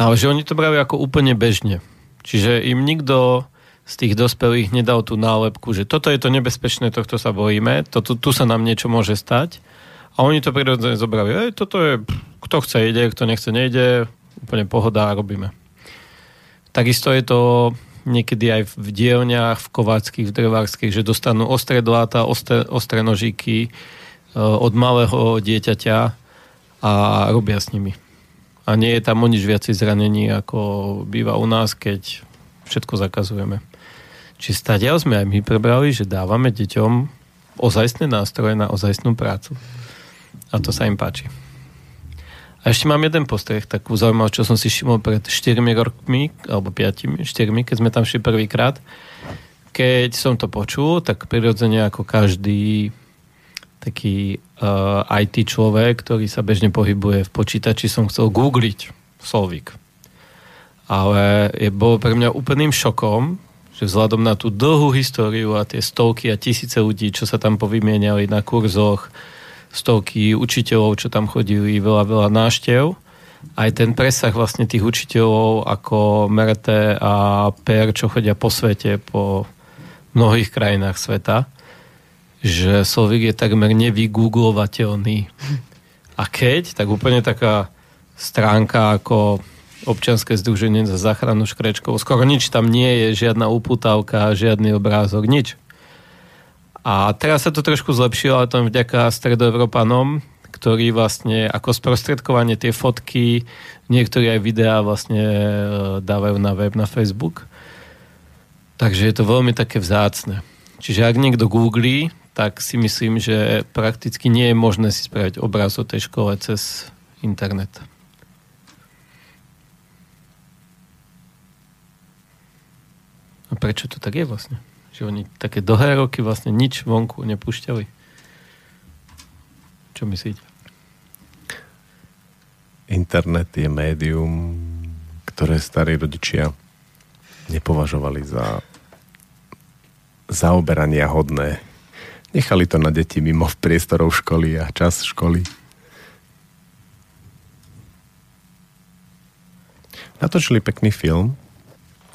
Ale že oni to brali ako úplne bežne. Čiže im nikto z tých dospelých nedal tú nálepku, že toto je to nebezpečné, tohto sa bojíme, to, tu, tu sa nám niečo môže stať a oni to prirodzene zobrali. Ej, toto je, kto chce ide, kto nechce nejde, úplne pohoda a robíme. Takisto je to niekedy aj v dielniach, v kováckých, v drevárských, že dostanú ostré dláta, ostré, ostré nožíky e, od malého dieťaťa a robia s nimi. A nie je tam o nič viacej zranení, ako býva u nás, keď všetko zakazujeme. Či stadiaľ sme aj my prebrali, že dávame deťom ozajstné nástroje na ozajstnú prácu. A to sa im páči. A ešte mám jeden postreh, takú zaujímavosť, čo som si všimol pred 4 rokmi, alebo 5, 4, keď sme tam šli prvýkrát. Keď som to počul, tak prirodzene ako každý taký uh, IT človek, ktorý sa bežne pohybuje v počítači, som chcel googliť Solvik. Ale je, bolo pre mňa úplným šokom, že vzhľadom na tú dlhú históriu a tie stovky a tisíce ľudí, čo sa tam povymieniali na kurzoch, stovky učiteľov, čo tam chodili, veľa, veľa náštev. Aj ten presah vlastne tých učiteľov ako Merete a Per, čo chodia po svete, po mnohých krajinách sveta, že Solvik je takmer nevygooglovateľný. A keď, tak úplne taká stránka ako občianske združenie za záchranu škrečkov. Skoro nič tam nie je, žiadna uputávka, žiadny obrázok, nič. A teraz sa to trošku zlepšilo, ale to vďaka stredoevropanom, ktorí vlastne ako sprostredkovanie tie fotky, niektorí aj videá vlastne e, dávajú na web, na Facebook. Takže je to veľmi také vzácne. Čiže ak niekto googlí, tak si myslím, že prakticky nie je možné si spraviť obraz o tej škole cez internet. A prečo to tak je vlastne? Že oni také dlhé roky vlastne nič vonku nepúšťali. Čo myslíte? Internet je médium, ktoré starí rodičia nepovažovali za zaoberania hodné. Nechali to na deti mimo v priestorov školy a čas školy. Natočili pekný film,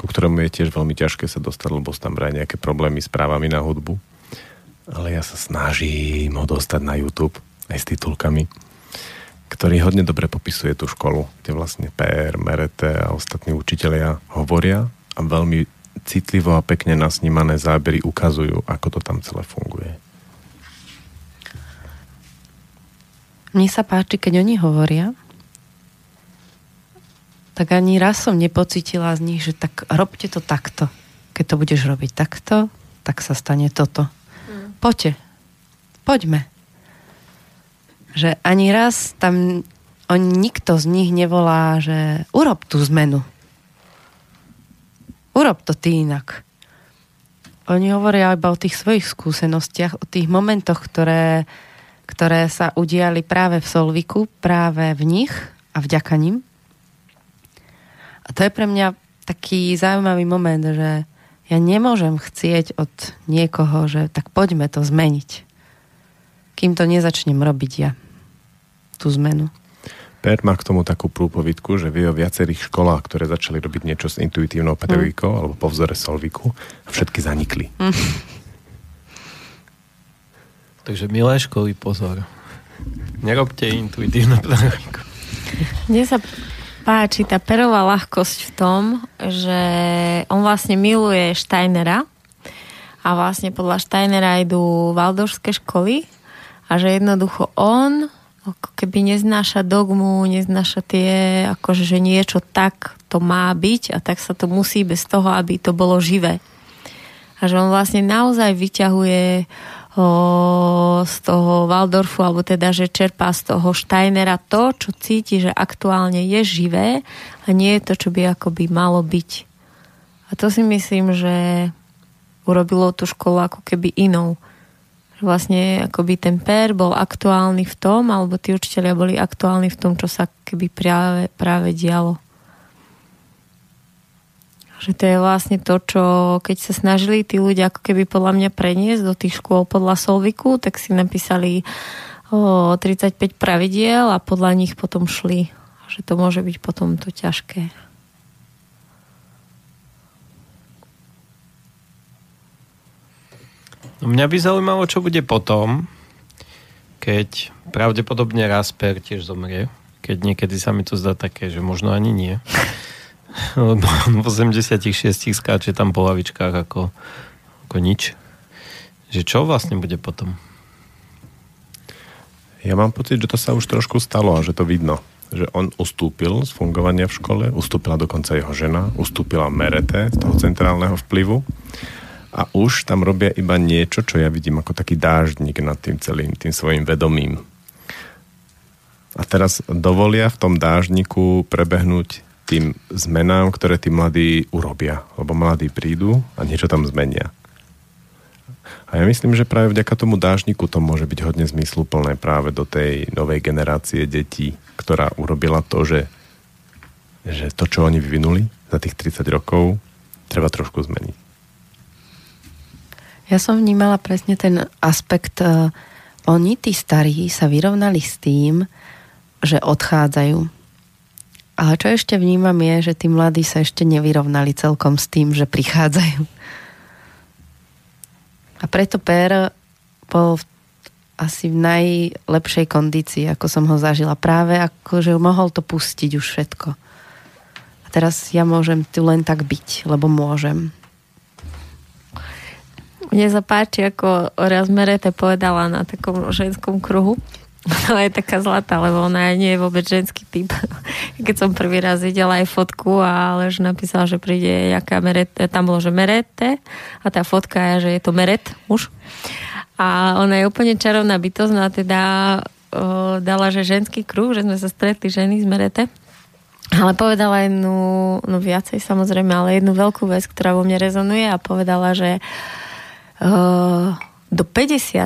ku ktorému je tiež veľmi ťažké sa dostať, lebo tam vraj nejaké problémy s právami na hudbu. Ale ja sa snažím ho dostať na YouTube aj s titulkami, ktorý hodne dobre popisuje tú školu, kde vlastne PR, Merete a ostatní učitelia hovoria a veľmi citlivo a pekne nasnímané zábery ukazujú, ako to tam celé funguje. Mne sa páči, keď oni hovoria, tak ani raz som nepocitila z nich, že tak robte to takto. Keď to budeš robiť takto, tak sa stane toto. Mm. Poďte. Poďme že ani raz tam on, nikto z nich nevolá, že urob tú zmenu. Urob to ty inak. Oni hovoria iba o tých svojich skúsenostiach, o tých momentoch, ktoré, ktoré sa udiali práve v Solviku, práve v nich a vďaka nim. A to je pre mňa taký zaujímavý moment, že ja nemôžem chcieť od niekoho, že tak poďme to zmeniť, kým to nezačnem robiť ja tú zmenu. Per má k tomu takú prúpovidku, že vie o viacerých školách, ktoré začali robiť niečo s intuitívnou pedagogikou mm. alebo po vzore Solviku a všetky zanikli. Mm. Takže milé školy, pozor. Nerobte intuitívnu pedagogiku. Mne sa páči tá perová ľahkosť v tom, že on vlastne miluje Steinera a vlastne podľa Steinera idú valdorské školy a že jednoducho on ako keby neznáša dogmu, neznáša tie, akože, že niečo tak to má byť a tak sa to musí bez toho, aby to bolo živé. A že on vlastne naozaj vyťahuje o, z toho Waldorfu, alebo teda, že čerpá z toho Steinera to, čo cíti, že aktuálne je živé a nie je to, čo by akoby malo byť. A to si myslím, že urobilo tú školu ako keby inou vlastne akoby ten pér bol aktuálny v tom, alebo tí učiteľia boli aktuálni v tom, čo sa keby práve, práve dialo. Že to je vlastne to, čo keď sa snažili tí ľudia ako keby podľa mňa preniesť do tých škôl podľa Solviku, tak si napísali o 35 pravidiel a podľa nich potom šli. Že to môže byť potom to ťažké. No mňa by zaujímalo, čo bude potom, keď pravdepodobne Per tiež zomrie. Keď niekedy sa mi to zdá také, že možno ani nie. V 86 skáče tam po lavičkách ako, ako nič. Že čo vlastne bude potom? Ja mám pocit, že to sa už trošku stalo a že to vidno. Že on ustúpil z fungovania v škole, ustúpila dokonca jeho žena, ustúpila Merete z toho centrálneho vplyvu a už tam robia iba niečo, čo ja vidím ako taký dáždnik nad tým celým, tým svojim vedomím. A teraz dovolia v tom dážniku prebehnúť tým zmenám, ktoré tí mladí urobia. Lebo mladí prídu a niečo tam zmenia. A ja myslím, že práve vďaka tomu dážniku to môže byť hodne zmysluplné práve do tej novej generácie detí, ktorá urobila to, že, že to, čo oni vyvinuli za tých 30 rokov, treba trošku zmeniť. Ja som vnímala presne ten aspekt, uh, oni, tí starí, sa vyrovnali s tým, že odchádzajú. Ale čo ešte vnímam je, že tí mladí sa ešte nevyrovnali celkom s tým, že prichádzajú. A preto Per bol asi v najlepšej kondícii, ako som ho zažila. Práve ako, že mohol to pustiť už všetko. A teraz ja môžem tu len tak byť, lebo môžem. Mne sa páči, ako raz Merete povedala na takom ženskom kruhu, Ona je taká zlatá, lebo ona nie je vôbec ženský typ. Keď som prvý raz videla aj fotku a Lež napísala, že príde jaká merete, tam bolo, že merete a tá fotka je, že je to meret, muž. A ona je úplne čarovná bytosť, no a teda o, dala, že ženský kruh, že sme sa stretli ženy z merete. Ale povedala jednu, no viacej samozrejme, ale jednu veľkú vec, ktorá vo mne rezonuje a povedala, že uh, do 50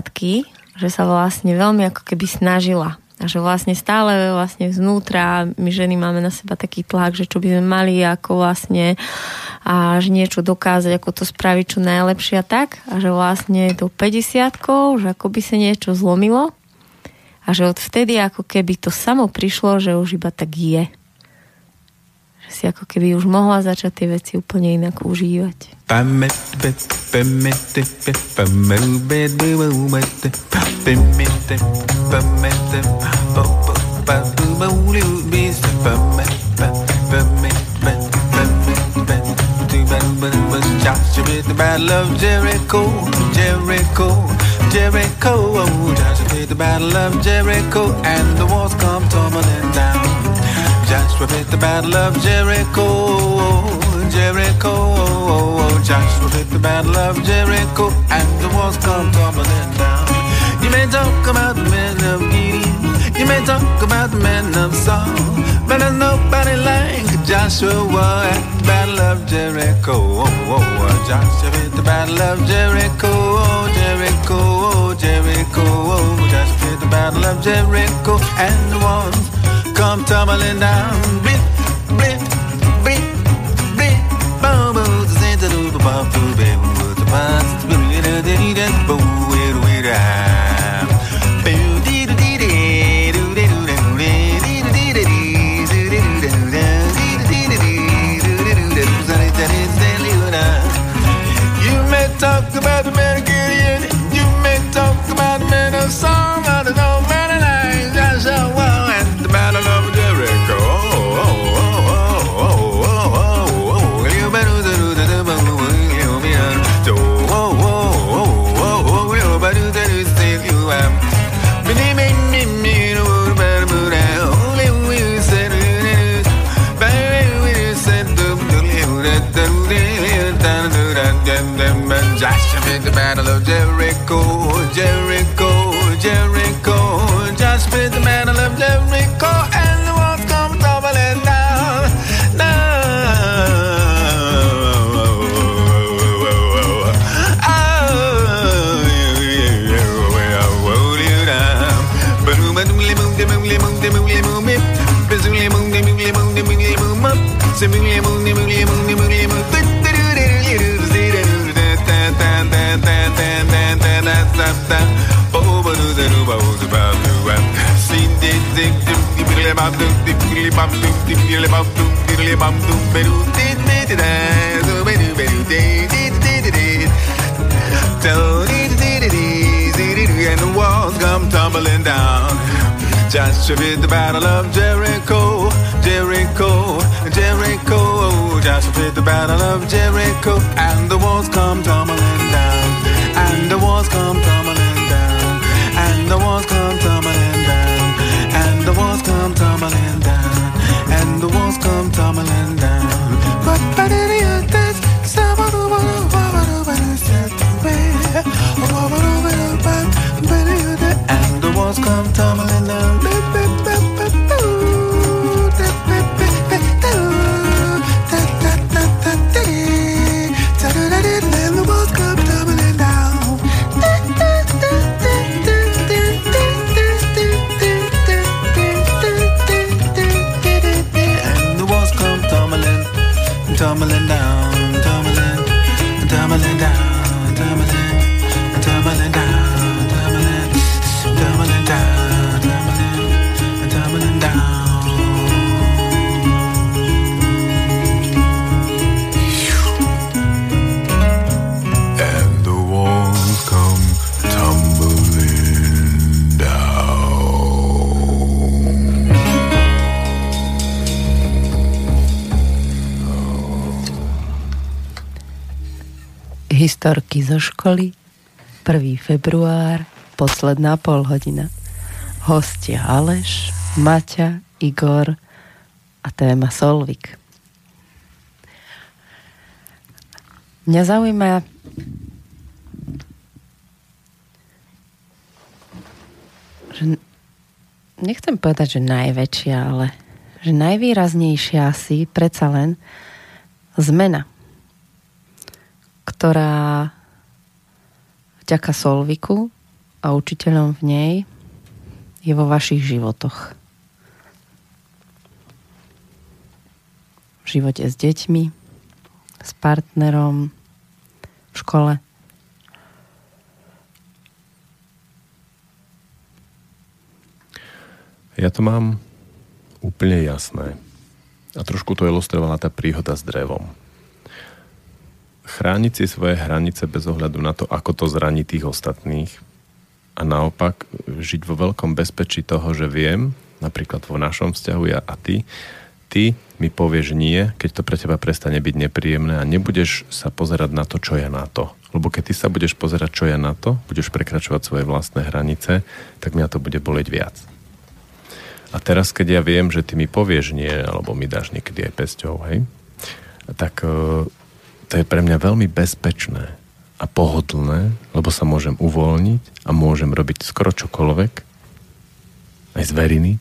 že sa vlastne veľmi ako keby snažila a že vlastne stále vlastne vznútra my ženy máme na seba taký tlak, že čo by sme mali ako vlastne a že niečo dokázať, ako to spraviť čo najlepšie a tak. A že vlastne do 50 že ako by sa niečo zlomilo. A že od vtedy ako keby to samo prišlo, že už iba tak je si ako keby už mohla začať tie veci úplne inak užívať. Jericho, Jericho, Jericho. Oh, Joshua with the battle of Jericho, and the walls come tumbling down. Joshua at the battle of Jericho, Jericho. Joshua at the battle of Jericho, and the walls come tumbling down. You may talk about the men of Gideon, you may talk about the men of Saul, but there's nobody like Joshua at the battle of Jericho. Joshua at the battle of Jericho, Jericho, Jericho. Joshua at the battle of Jericho, and the walls come tumbling down. Blip, blip, blip, blip. Boom, boom, the center of And the walls come tumbling down. Joshua did the battle of Jericho, Jericho, Jericho. Joshua did the battle of Jericho, and the walls come tumbling down, and the walls come tumbling down, and the walls come tumbling come tumbling down. Tumbling down, tumbling, tumbling down, tumbling, Historky zo školy, 1. február, posledná polhodina. hostia Aleš, Maťa, Igor a téma Solvik. Mňa zaujíma že nechcem povedať, že najväčšia, ale že najvýraznejšia asi predsa len zmena, ktorá vďaka Solviku a učiteľom v nej je vo vašich životoch. V živote s deťmi, s partnerom, v škole. Ja to mám úplne jasné. A trošku to ilustrovala tá príhoda s drevom. Chrániť si svoje hranice bez ohľadu na to, ako to zraní tých ostatných a naopak žiť vo veľkom bezpečí toho, že viem, napríklad vo našom vzťahu ja a ty, ty mi povieš nie, keď to pre teba prestane byť nepríjemné a nebudeš sa pozerať na to, čo je na to. Lebo keď ty sa budeš pozerať, čo je na to, budeš prekračovať svoje vlastné hranice, tak mňa to bude boleť viac. A teraz, keď ja viem, že ty mi povieš nie, alebo mi dáš niekedy aj pesťou, hej, tak e, to je pre mňa veľmi bezpečné a pohodlné, lebo sa môžem uvoľniť a môžem robiť skoro čokoľvek, aj z veriny.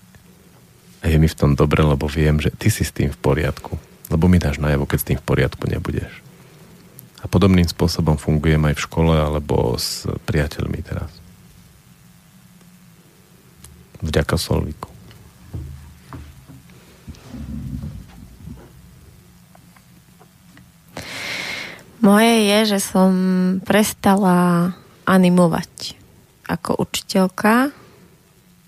A je mi v tom dobre, lebo viem, že ty si s tým v poriadku. Lebo mi dáš najavo, keď s tým v poriadku nebudeš. A podobným spôsobom fungujem aj v škole alebo s priateľmi teraz. Vďaka Solviku. Moje je, že som prestala animovať ako učiteľka,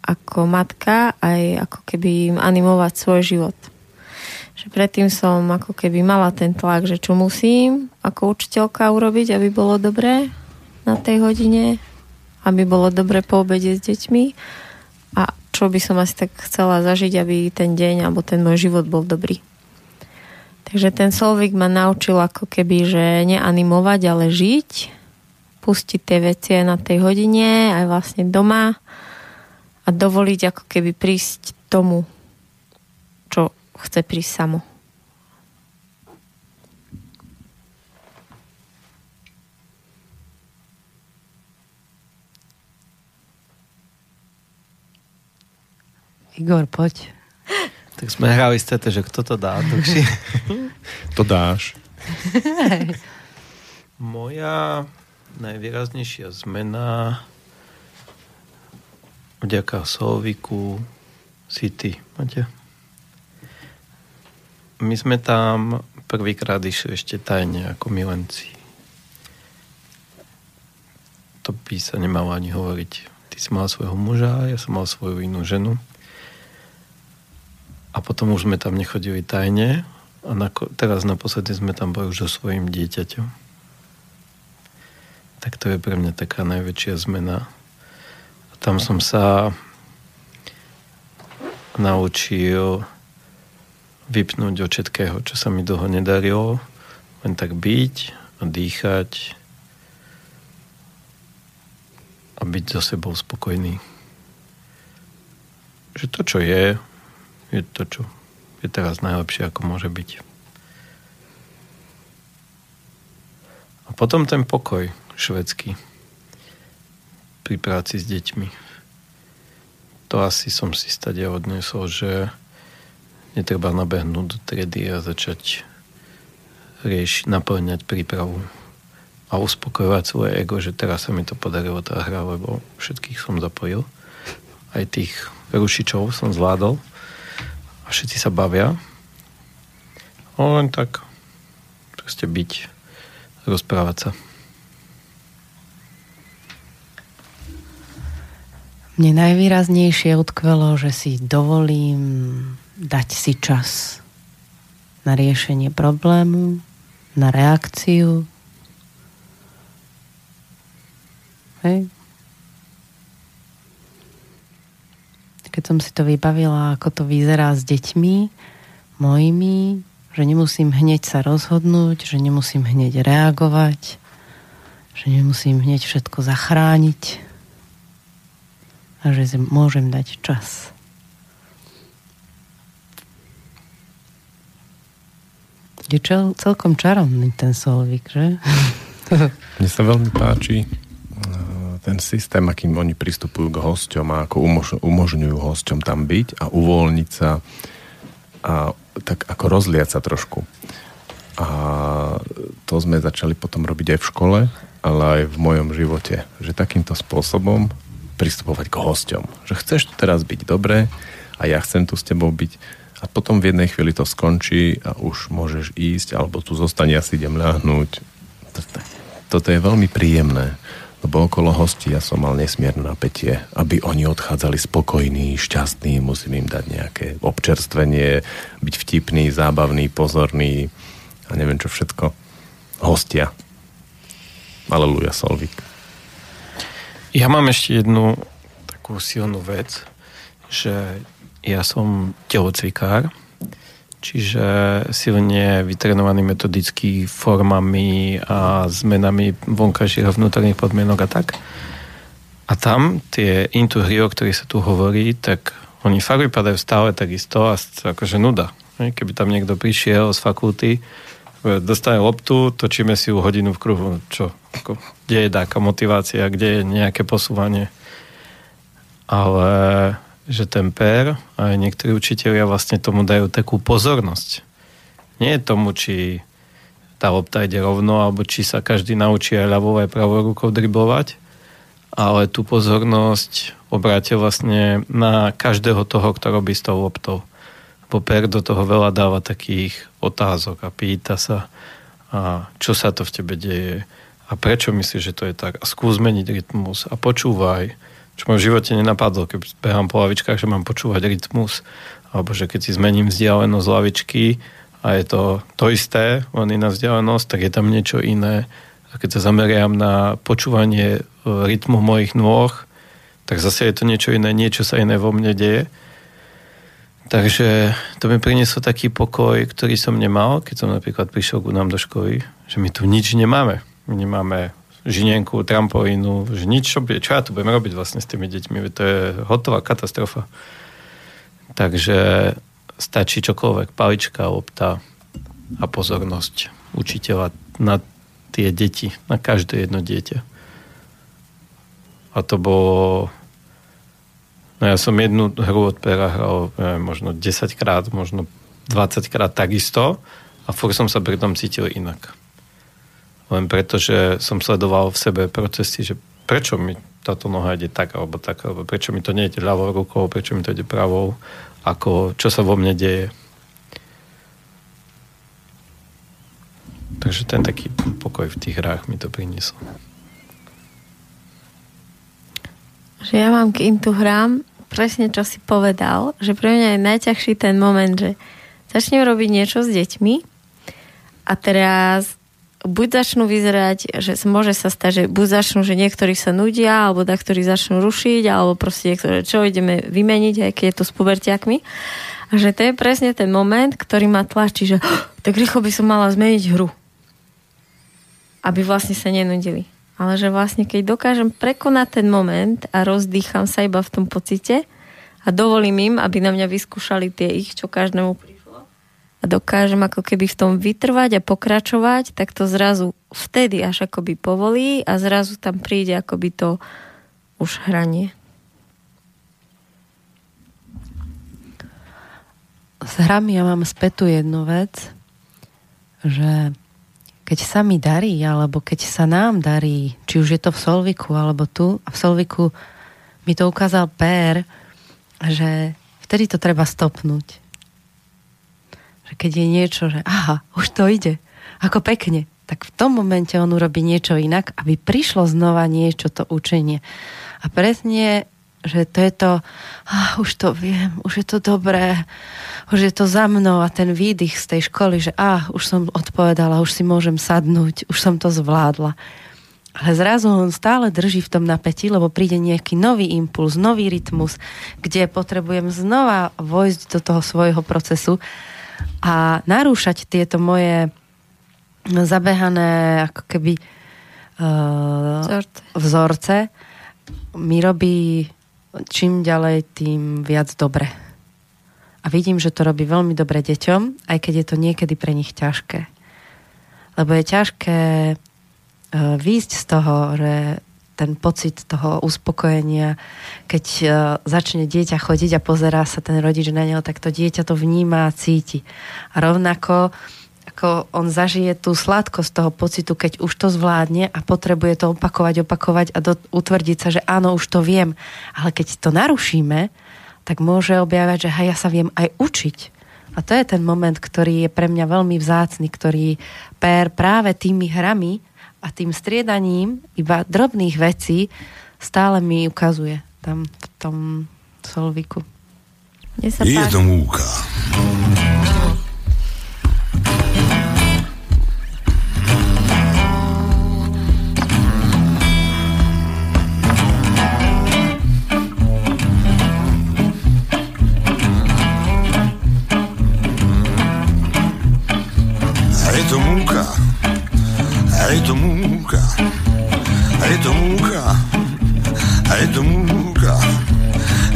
ako matka, aj ako keby animovať svoj život. Že predtým som ako keby mala ten tlak, že čo musím ako učiteľka urobiť, aby bolo dobré na tej hodine, aby bolo dobre po obede s deťmi a čo by som asi tak chcela zažiť, aby ten deň alebo ten môj život bol dobrý. Takže ten Solvik ma naučil ako keby, že neanimovať, ale žiť, pustiť tie veci aj na tej hodine, aj vlastne doma a dovoliť ako keby prísť tomu, čo chce prísť samo. Igor, poď. Tak sme hrali ste, že kto to dá to dáš. Moja najvýraznejšia zmena vďaka Solviku si ty, Maťa. My sme tam prvýkrát išli ešte tajne ako milenci. To by sa nemalo ani hovoriť. Ty si mal svojho muža, ja som mal svoju inú ženu a potom už sme tam nechodili tajne a na, teraz naposledy sme tam boli už so svojím dieťaťom. Tak to je pre mňa taká najväčšia zmena. A tam som sa naučil vypnúť od všetkého, čo sa mi dlho nedarilo. Len tak byť a dýchať a byť so sebou spokojný. Že to, čo je, je to, čo je teraz najlepšie, ako môže byť. A potom ten pokoj švedský pri práci s deťmi. To asi som si stade odnesol, že netreba nabehnúť do triedy a začať riešiť, naplňať prípravu a uspokojovať svoje ego, že teraz sa mi to podarilo tá hra, lebo všetkých som zapojil. Aj tých rušičov som zvládol a všetci sa bavia. O, len tak proste byť, rozprávať sa. Mne najvýraznejšie utkvelo, že si dovolím dať si čas na riešenie problému, na reakciu. Hej. Keď som si to vybavila, ako to vyzerá s deťmi mojimi, že nemusím hneď sa rozhodnúť, že nemusím hneď reagovať, že nemusím hneď všetko zachrániť, a že si môžem dať čas. Je celkom čarovný ten Solvik, že? Mne sa veľmi páči ten systém, akým oni pristupujú k hosťom a ako umožňujú hosťom tam byť a uvoľniť sa a tak ako rozliať sa trošku. A to sme začali potom robiť aj v škole, ale aj v mojom živote. Že takýmto spôsobom pristupovať k hosťom. Že chceš tu teraz byť dobre a ja chcem tu s tebou byť a potom v jednej chvíli to skončí a už môžeš ísť alebo tu zostane, ja si idem ľahnúť. Toto je veľmi príjemné, lebo okolo hostí ja som mal nesmierne napätie, aby oni odchádzali spokojní, šťastní, musím im dať nejaké občerstvenie, byť vtipný, zábavný, pozorný a neviem čo všetko. Hostia. Aleluja, Solvik. Ja mám ešte jednu takú silnú vec, že ja som telocvikár, čiže silne vytrenovaný metodicky formami a zmenami vonkajších a vnútorných podmienok a tak. A tam tie intuhry, o ktorých sa tu hovorí, tak oni fakt vypadajú stále takisto a akože nuda. Keby tam niekto prišiel z fakulty, dostane loptu, točíme si ju hodinu v kruhu. Čo? Kde je taká motivácia, kde je nejaké posúvanie? Ale že ten pér a aj niektorí učiteľia vlastne tomu dajú takú pozornosť. Nie je tomu, či tá lopta ide rovno, alebo či sa každý naučí aj ľavou aj pravou rukou driblovať, ale tú pozornosť obrátia vlastne na každého toho, kto robí s tou loptou. Bo pér do toho veľa dáva takých otázok a pýta sa, a čo sa to v tebe deje a prečo myslíš, že to je tak a skús zmeniť rytmus a počúvaj čo ma v živote nenapadlo, keď behám po lavičkách, že mám počúvať rytmus, alebo že keď si zmením vzdialenosť lavičky a je to to isté, len iná vzdialenosť, tak je tam niečo iné. A keď sa zameriam na počúvanie e, rytmu mojich nôh, tak zase je to niečo iné, niečo sa iné vo mne deje. Takže to mi prinieslo taký pokoj, ktorý som nemal, keď som napríklad prišiel ku nám do školy, že my tu nič nemáme. My nemáme žinienku, trampolínu, že nič, čo, čo ja tu budem robiť vlastne s tými deťmi, to je hotová katastrofa. Takže stačí čokoľvek, palička, lopta a pozornosť učiteľa na tie deti, na každé jedno dieťa. A to bolo... No ja som jednu hru od pera hral neviem, možno 10 krát, možno 20 krát takisto a furt som sa pri tom cítil inak len preto, že som sledoval v sebe procesy, že prečo mi táto noha ide tak alebo tak, alebo prečo mi to nejde ľavou rukou, prečo mi to ide pravou, ako čo sa vo mne deje. Takže ten taký pokoj v tých hrách mi to priniesol. Že ja mám k intu hrám presne čo si povedal, že pre mňa je najťažší ten moment, že začnem robiť niečo s deťmi a teraz buď začnú vyzerať, že môže sa stať, že buď začnú, že niektorí sa nudia, alebo da, ktorí začnú rušiť, alebo proste niektoré, čo ideme vymeniť, aj keď je to s pubertiakmi. A že to je presne ten moment, ktorý ma tlačí, že oh, tak rýchlo by som mala zmeniť hru. Aby vlastne sa nenudili. Ale že vlastne keď dokážem prekonať ten moment a rozdýcham sa iba v tom pocite a dovolím im, aby na mňa vyskúšali tie ich, čo každému a dokážem ako keby v tom vytrvať a pokračovať, tak to zrazu vtedy až akoby povolí a zrazu tam príde akoby to už hranie. S hrami ja mám spätú jednu vec, že keď sa mi darí, alebo keď sa nám darí, či už je to v Solviku, alebo tu, a v Solviku mi to ukázal Pér, že vtedy to treba stopnúť že keď je niečo, že aha, už to ide, ako pekne, tak v tom momente on urobí niečo inak, aby prišlo znova niečo to učenie. A presne, že to je to, ah, už to viem, už je to dobré, už je to za mnou a ten výdych z tej školy, že ah, už som odpovedala, už si môžem sadnúť, už som to zvládla. Ale zrazu on stále drží v tom napätí, lebo príde nejaký nový impuls, nový rytmus, kde potrebujem znova vojsť do toho svojho procesu a narúšať tieto moje zabehané ako keby uh, vzorce. vzorce mi robí čím ďalej, tým viac dobre. A vidím, že to robí veľmi dobre deťom, aj keď je to niekedy pre nich ťažké. Lebo je ťažké uh, výjsť z toho, že ten pocit toho uspokojenia, keď uh, začne dieťa chodiť a pozerá sa ten rodič na neho, tak to dieťa to vníma a cíti. A rovnako ako on zažije tú sladkosť toho pocitu, keď už to zvládne a potrebuje to opakovať, opakovať a do, utvrdiť sa, že áno, už to viem. Ale keď to narušíme, tak môže objavať, že hej, ja sa viem aj učiť. A to je ten moment, ktorý je pre mňa veľmi vzácny, ktorý per práve tými hrami a tým striedaním iba drobných vecí stále mi ukazuje tam v tom solviku. Je to múka. je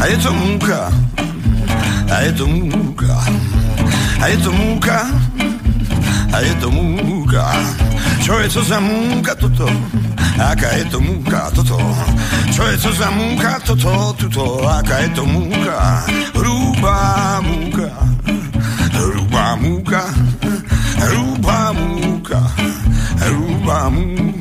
a je to múka, a je to múka, a je to múka, a je to múka. Čo je to za múka toto? Aká je to múka toto? Čo je to za múka toto? Tuto, aká je to múka? Hrubá múka, hrubá múka, hrubá múka hrubá múka.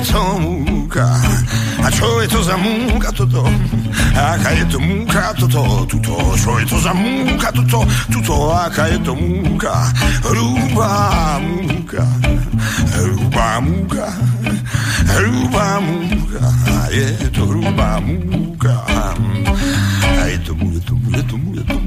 Je to múka. A čo je to za múka toto? Aká je to múka toto, tuto? Čo je to za múka toto, tuto? Aká je to múka? Hrubá múka, hrubá múka, hrubá múka. Je to hrubá múka. Je to mu, je to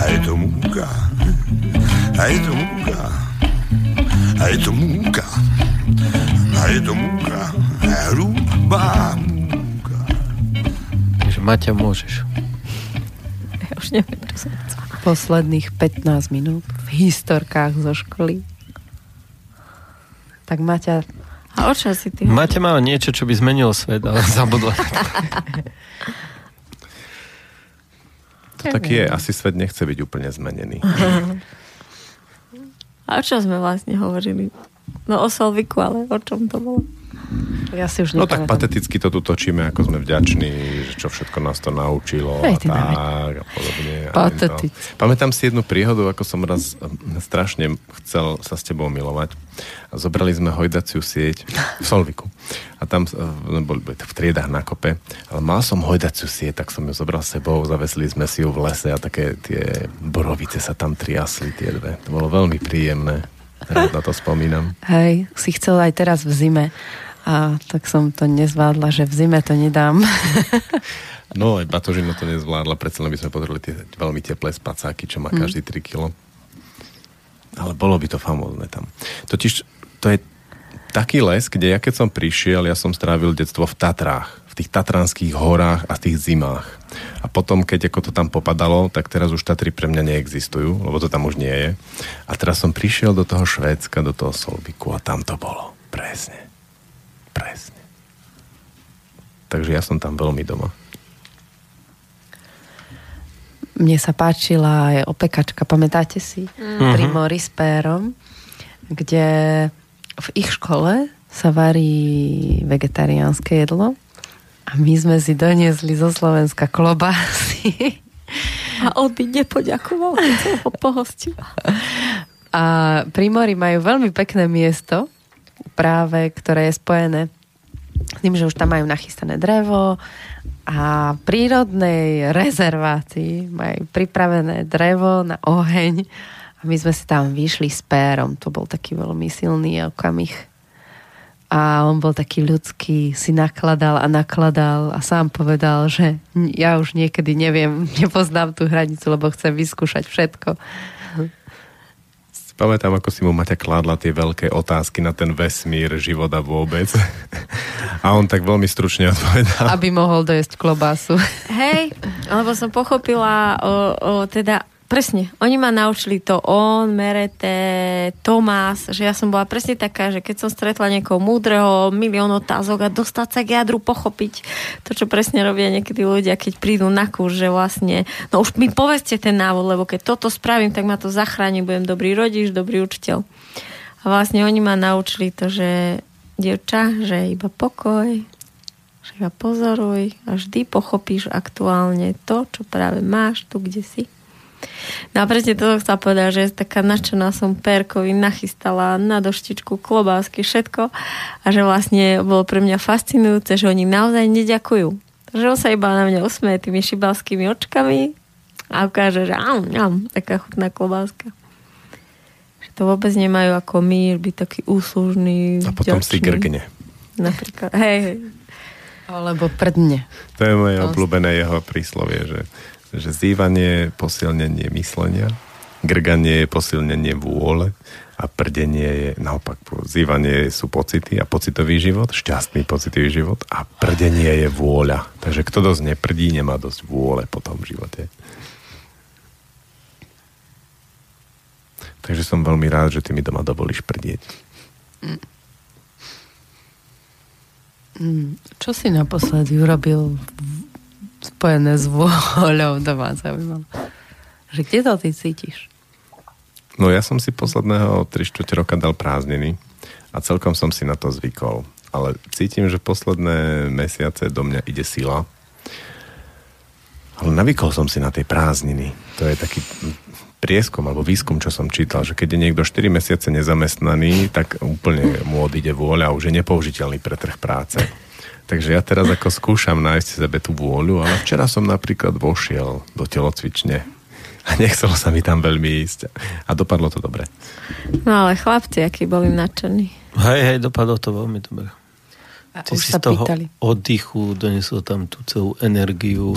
a je to múka, a je to múka, a je to múka, a je to múka, hrubá múka. Takže Maťa, môžeš. Ja už neviem, čo som Posledných 15 minút v historkách zo školy. Tak Maťa... A o čo si ty? Maťa má niečo, čo by zmenilo svet, ale zabudla. To tak je, asi svet nechce byť úplne zmenený. A o čo sme vlastne hovorili? No o Solviku, ale o čom to bolo? Ja si už No tak pateticky to tu točíme, ako sme vďační, že čo všetko nás to naučilo a Hej, ty tak a podobne. A Pateticky. to. Pamätám si jednu príhodu, ako som raz strašne chcel sa s tebou milovať. A zobrali sme hojdaciu sieť v Solviku. A tam eh, boli boli v triedách na kope. Ale mal som hojdaciu sieť, tak som ju zobral s sebou, zavesili sme si ju v lese a také tie borovice sa tam triasli, tie dve. To bolo veľmi príjemné. Teraz na to spomínam. Hej, si chcel aj teraz v zime. A tak som to nezvládla, že v zime to nedám. No, aj batožina to nezvládla, predsa len by sme potrebovali tie veľmi teplé spacáky, čo má každý 3 kilo. Ale bolo by to famózne tam. Totiž to je taký les, kde ja keď som prišiel, ja som strávil detstvo v Tatrách, v tých tatranských horách a v tých zimách. A potom, keď ako to tam popadalo, tak teraz už Tatry pre mňa neexistujú, lebo to tam už nie je. A teraz som prišiel do toho Švédska, do toho Solviku a tam to bolo. Presne. Presne. Takže ja som tam veľmi doma. mne sa páčila aj opekačka, pamätáte si? Mm-hmm. Pri Mori s pérom, kde v ich škole sa varí vegetariánske jedlo a my sme si doniesli zo Slovenska klobásy. A on by nepoďakoval, keď som ho pohostila. A majú veľmi pekné miesto, práve ktoré je spojené s tým, že už tam majú nachystané drevo a prírodnej rezervácii majú pripravené drevo na oheň a my sme si tam vyšli s pérom. To bol taký veľmi silný okamih. A on bol taký ľudský, si nakladal a nakladal a sám povedal, že ja už niekedy neviem, nepoznám tú hranicu, lebo chcem vyskúšať všetko pamätám, ako si mu Maťa kládla tie veľké otázky na ten vesmír, života vôbec. A on tak veľmi stručne odpovedal. Aby mohol dojesť klobásu. Hej, lebo som pochopila o, o teda Presne, oni ma naučili to on, Merete, Tomás, že ja som bola presne taká, že keď som stretla niekoho múdreho, milión otázok a dostať sa k jadru, pochopiť to, čo presne robia niekedy ľudia, keď prídu na kurz, že vlastne, no už mi povedzte ten návod, lebo keď toto spravím, tak ma to zachráni, budem dobrý rodič, dobrý učiteľ. A vlastne oni ma naučili to, že dievča, že iba pokoj, že iba pozoruj a vždy pochopíš aktuálne to, čo práve máš tu, kde si. No a presne to som chcela povedať, že taká nadšená som perkovi nachystala na doštičku, klobásky, všetko a že vlastne bolo pre mňa fascinujúce, že oni naozaj neďakujú. Že on sa iba na mňa usmeje tými šibalskými očkami a ukáže, že am, am, taká chutná klobáska. Že to vôbec nemajú ako my, byť taký úslužný, A potom vďačný. si grgne. Napríklad, hej, hej. Alebo prdne. To je moje obľúbené jeho príslovie, že že zývanie je posilnenie myslenia, grganie je posilnenie vôle a prdenie je naopak. Zývanie sú pocity a pocitový život, šťastný pocitový život a prdenie je vôľa. Takže kto dosť neprdí, nemá dosť vôle po tom živote. Takže som veľmi rád, že ty mi doma dovolíš prdieť. Mm. Čo si naposledy urobil spojené s vôľou doma zaujímavé. Že kde to ty cítiš? No ja som si posledného 3 čtvrte roka dal prázdniny a celkom som si na to zvykol. Ale cítim, že posledné mesiace do mňa ide sila. Ale navykol som si na tej prázdniny. To je taký prieskom alebo výskum, čo som čítal, že keď je niekto 4 mesiace nezamestnaný, tak úplne mu odíde vôľa už je nepoužiteľný pre trh práce. Takže ja teraz ako skúšam nájsť sebe tú vôľu, ale včera som napríklad vošiel do telocvične a nechcelo sa mi tam veľmi ísť. A dopadlo to dobre. No ale chlapci, akí boli nadšení. Hej, hej, dopadlo to veľmi dobre. A Ty už si sa z toho pýtali. oddychu donesol tam tú celú energiu.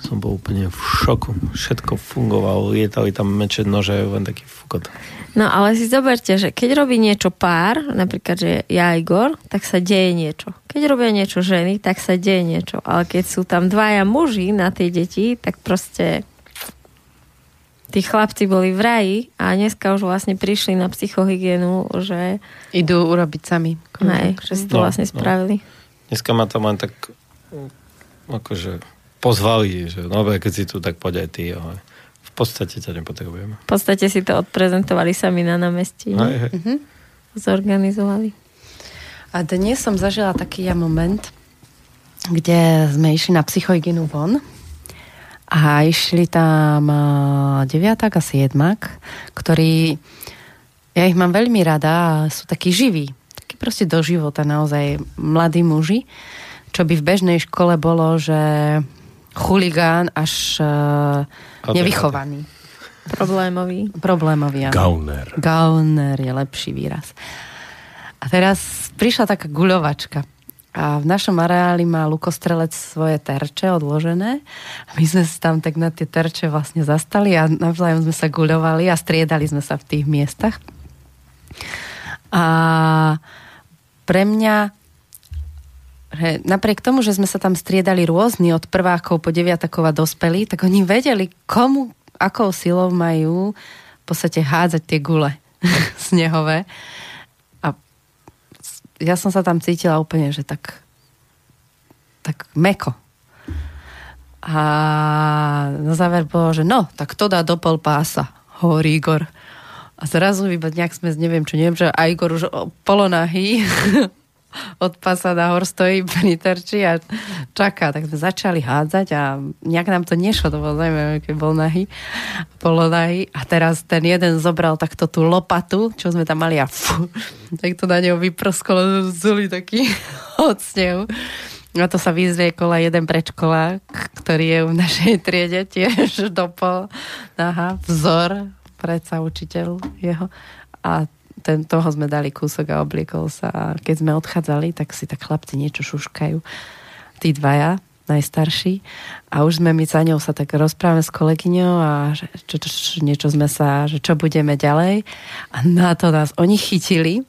Som bol úplne v šoku. Všetko fungovalo, lietali tam meče, nože, len taký fukot. No ale si zoberte, že keď robí niečo pár, napríklad, že ja Igor, tak sa deje niečo. Keď robia niečo ženy, tak sa deje niečo. Ale keď sú tam dvaja muži na tie deti, tak proste tí chlapci boli v raji a dneska už vlastne prišli na psychohygienu, že... Idú urobiť sami. Hej, že si to no, vlastne no. spravili. Dneska ma tam len tak akože pozvali, že no keď si tu, tak poď aj ty. Ale v podstate ťa nepotrebujeme. V podstate si to odprezentovali sami na námestí. Hej, hej. Mhm. Zorganizovali. A dnes som zažila taký ja moment, kde sme išli na psychohygienu von a išli tam deviatak a siedmak, ktorí ja ich mám veľmi rada a sú takí živí. Takí proste do života naozaj mladí muži, čo by v bežnej škole bolo, že chuligán až uh, nevychovaný. Problémový. Problémový, áno. Gauner. Gauner je lepší výraz. A teraz prišla taká guľovačka. A v našom areáli má lukostrelec svoje terče odložené. A my sme sa tam tak na tie terče vlastne zastali a navzájom sme sa guľovali a striedali sme sa v tých miestach. A pre mňa že napriek tomu, že sme sa tam striedali rôzni od prvákov po deviatakov a dospelí, tak oni vedeli, komu, akou silou majú v podstate hádzať tie gule snehové. A ja som sa tam cítila úplne, že tak tak meko. A na záver bolo, že no, tak to dá do pol pása, hovorí Igor. A zrazu iba nejak sme, neviem čo, neviem, že a Igor už polonahý od pasa nahor stojí pri terči a čaká. Tak sme začali hádzať a nejak nám to nešlo, to bolo zaujímavé, keď bol nahý, polonahý. A teraz ten jeden zobral takto tú lopatu, čo sme tam mali a fú, tak to na neho vyprskolo, zuli taký od snehu. A to sa vyzriekol aj jeden predškolák, ktorý je v našej triede tiež dopol. Aha, vzor, predsa učiteľ jeho. A ten, toho sme dali kúsok a obliekol sa. A keď sme odchádzali, tak si tak chlapci niečo šuškajú. Tí dvaja, najstarší. A už sme my za ňou sa tak rozprávame s kolegyňou a že, čo, čo, čo, niečo sme sa, že čo budeme ďalej. A na to nás oni chytili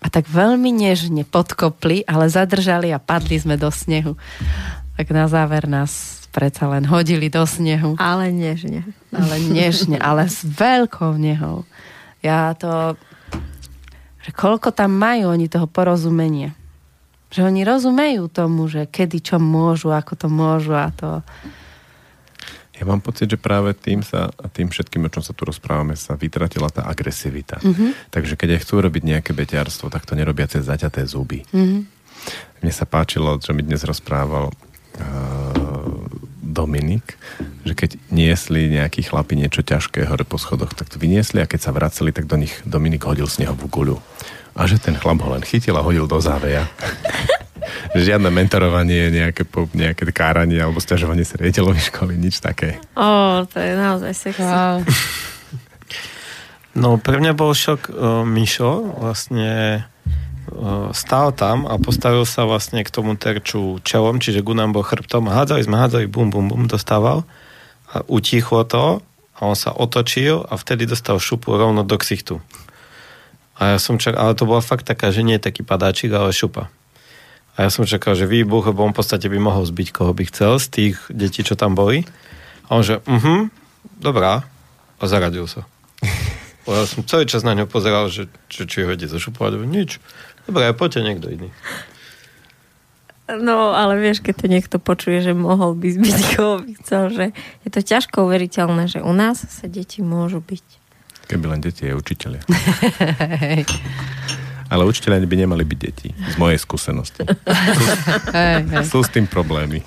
a tak veľmi nežne podkopli, ale zadržali a padli sme do snehu. Tak na záver nás predsa len hodili do snehu. Ale nežne. Ale nežne, ale s veľkou nehou. Ja to že koľko tam majú oni toho porozumenia. Že oni rozumejú tomu, že kedy čo môžu, ako to môžu a to... Ja mám pocit, že práve tým sa, tým všetkým, o čom sa tu rozprávame, sa vytratila tá agresivita. Mhm. Mm-hmm. Takže keď aj chcú robiť nejaké beťarstvo, tak to nerobia cez zaťaté zuby. Mhm. Mne sa páčilo, čo mi dnes rozprával Dominik, že keď niesli nejakí chlapi niečo ťažké hore po schodoch, tak to vyniesli a keď sa vraceli, tak do nich Dominik hodil snehovú guľu. A že ten chlap ho len chytil a hodil do záveja. Žiadne mentorovanie, nejaké, po, nejaké káranie alebo stiažovanie sa riaditeľovi školy, nič také. Ó, to je naozaj sexy. Wow. No pre mňa bol šok uh, Mišo, vlastne stál tam a postavil sa vlastne k tomu terču čelom, čiže Gunam bol chrbtom a hádzali sme, hádzali, bum, bum, bum, dostával a utichlo to a on sa otočil a vtedy dostal šupu rovno do ksichtu. A ja som čakal, ale to bola fakt taká, že nie taký padáčik, ale šupa. A ja som čakal, že výbuch, lebo on v podstate by mohol zbiť, koho by chcel z tých detí, čo tam boli. A on že, mhm, dobrá. A zaradil sa. Ja som celý čas na ňo pozeral, že, že či ho ide zašupovať. Nič. Dobre, poďte niekto iný. No, ale vieš, keď to niekto počuje, že mohol by zbyť, koho by chcel, že je to ťažko uveriteľné, že u nás sa deti môžu byť. Keby len deti je učiteľia. Ale učiteľia by nemali byť deti, z mojej skúsenosti. Sú s tým problémy.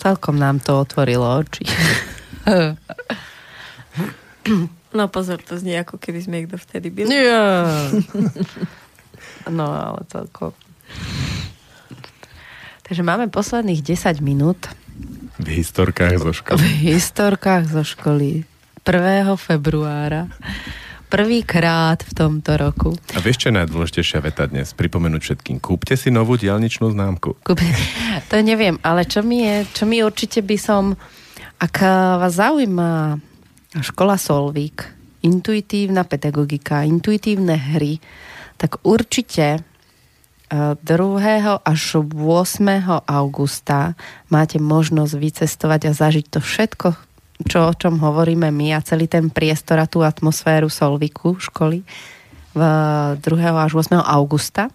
Celkom nám to otvorilo oči. No pozor, to znie ako keby sme ich dovtedy byli. Ja. No, ale celkom. Takže máme posledných 10 minút V historkách zo v školy. historkách zo školy 1. februára. Prvýkrát v tomto roku. A vieš, čo je najdôležitejšia veta dnes? Pripomenúť všetkým. Kúpte si novú diálničnú známku. Kúp- To neviem, ale čo mi je, čo mi určite by som, ak vás zaujíma škola Solvík, intuitívna pedagogika, intuitívne hry, tak určite eh, 2. až 8. augusta máte možnosť vycestovať a zažiť to všetko, čo, o čom hovoríme my a celý ten priestor a tú atmosféru Solviku školy v 2. až 8. augusta.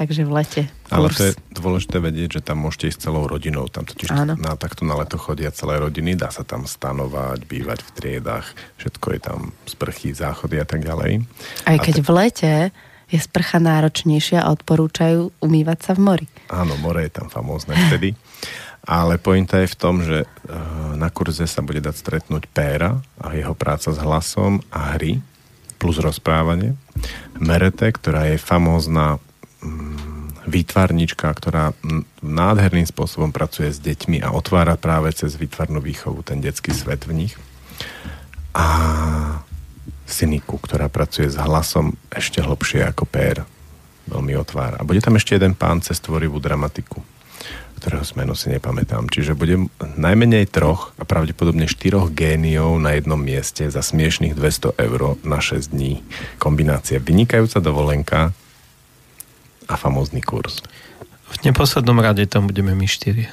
Takže v lete. Ale kurz. to je dôležité vedieť, že tam môžete ísť celou rodinou. Tam totiž Áno. na, takto na leto chodia celé rodiny, dá sa tam stanovať, bývať v triedách, všetko je tam sprchy, záchody a tak ďalej. Aj A keď te- v lete je sprcha náročnejšia a odporúčajú umývať sa v mori. Áno, more je tam famózne vtedy. Ale pointa je v tom, že e, na kurze sa bude dať stretnúť Péra a jeho práca s hlasom a hry plus rozprávanie. Merete, ktorá je famózna výtvarnička, ktorá mm, nádherným spôsobom pracuje s deťmi a otvára práve cez výtvarnú výchovu ten detský svet v nich. A Syniku, ktorá pracuje s hlasom ešte hlbšie ako Pér. Veľmi otvára. A bude tam ešte jeden pán cez tvorivú dramatiku ktorého meno si nepamätám. Čiže bude najmenej troch a pravdepodobne štyroch géniov na jednom mieste za smiešných 200 eur na 6 dní. Kombinácia vynikajúca dovolenka a famózny kurz. V neposlednom rade tam budeme my štyri.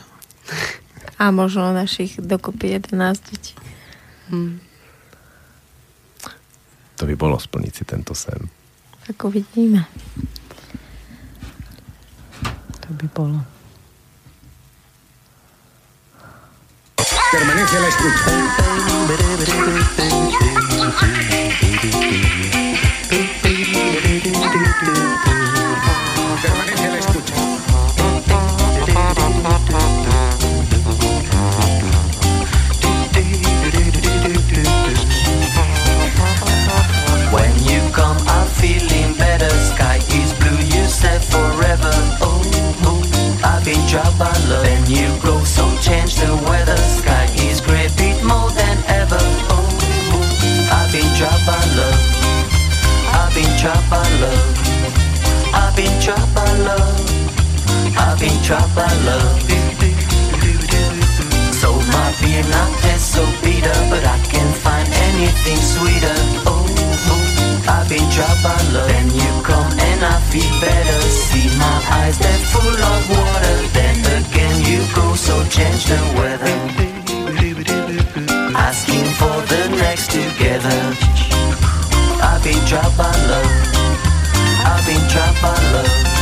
A možno našich dokopy 11 detí. To by bolo splniť si tento sen. Ako vidíme. To by bolo. Permanece la escucha. Love. Then you come and I feel better. See my eyes, they're full of water. Then again you go, so change the weather. Asking for the next together. I've been dropped by love. I've been dropped by love.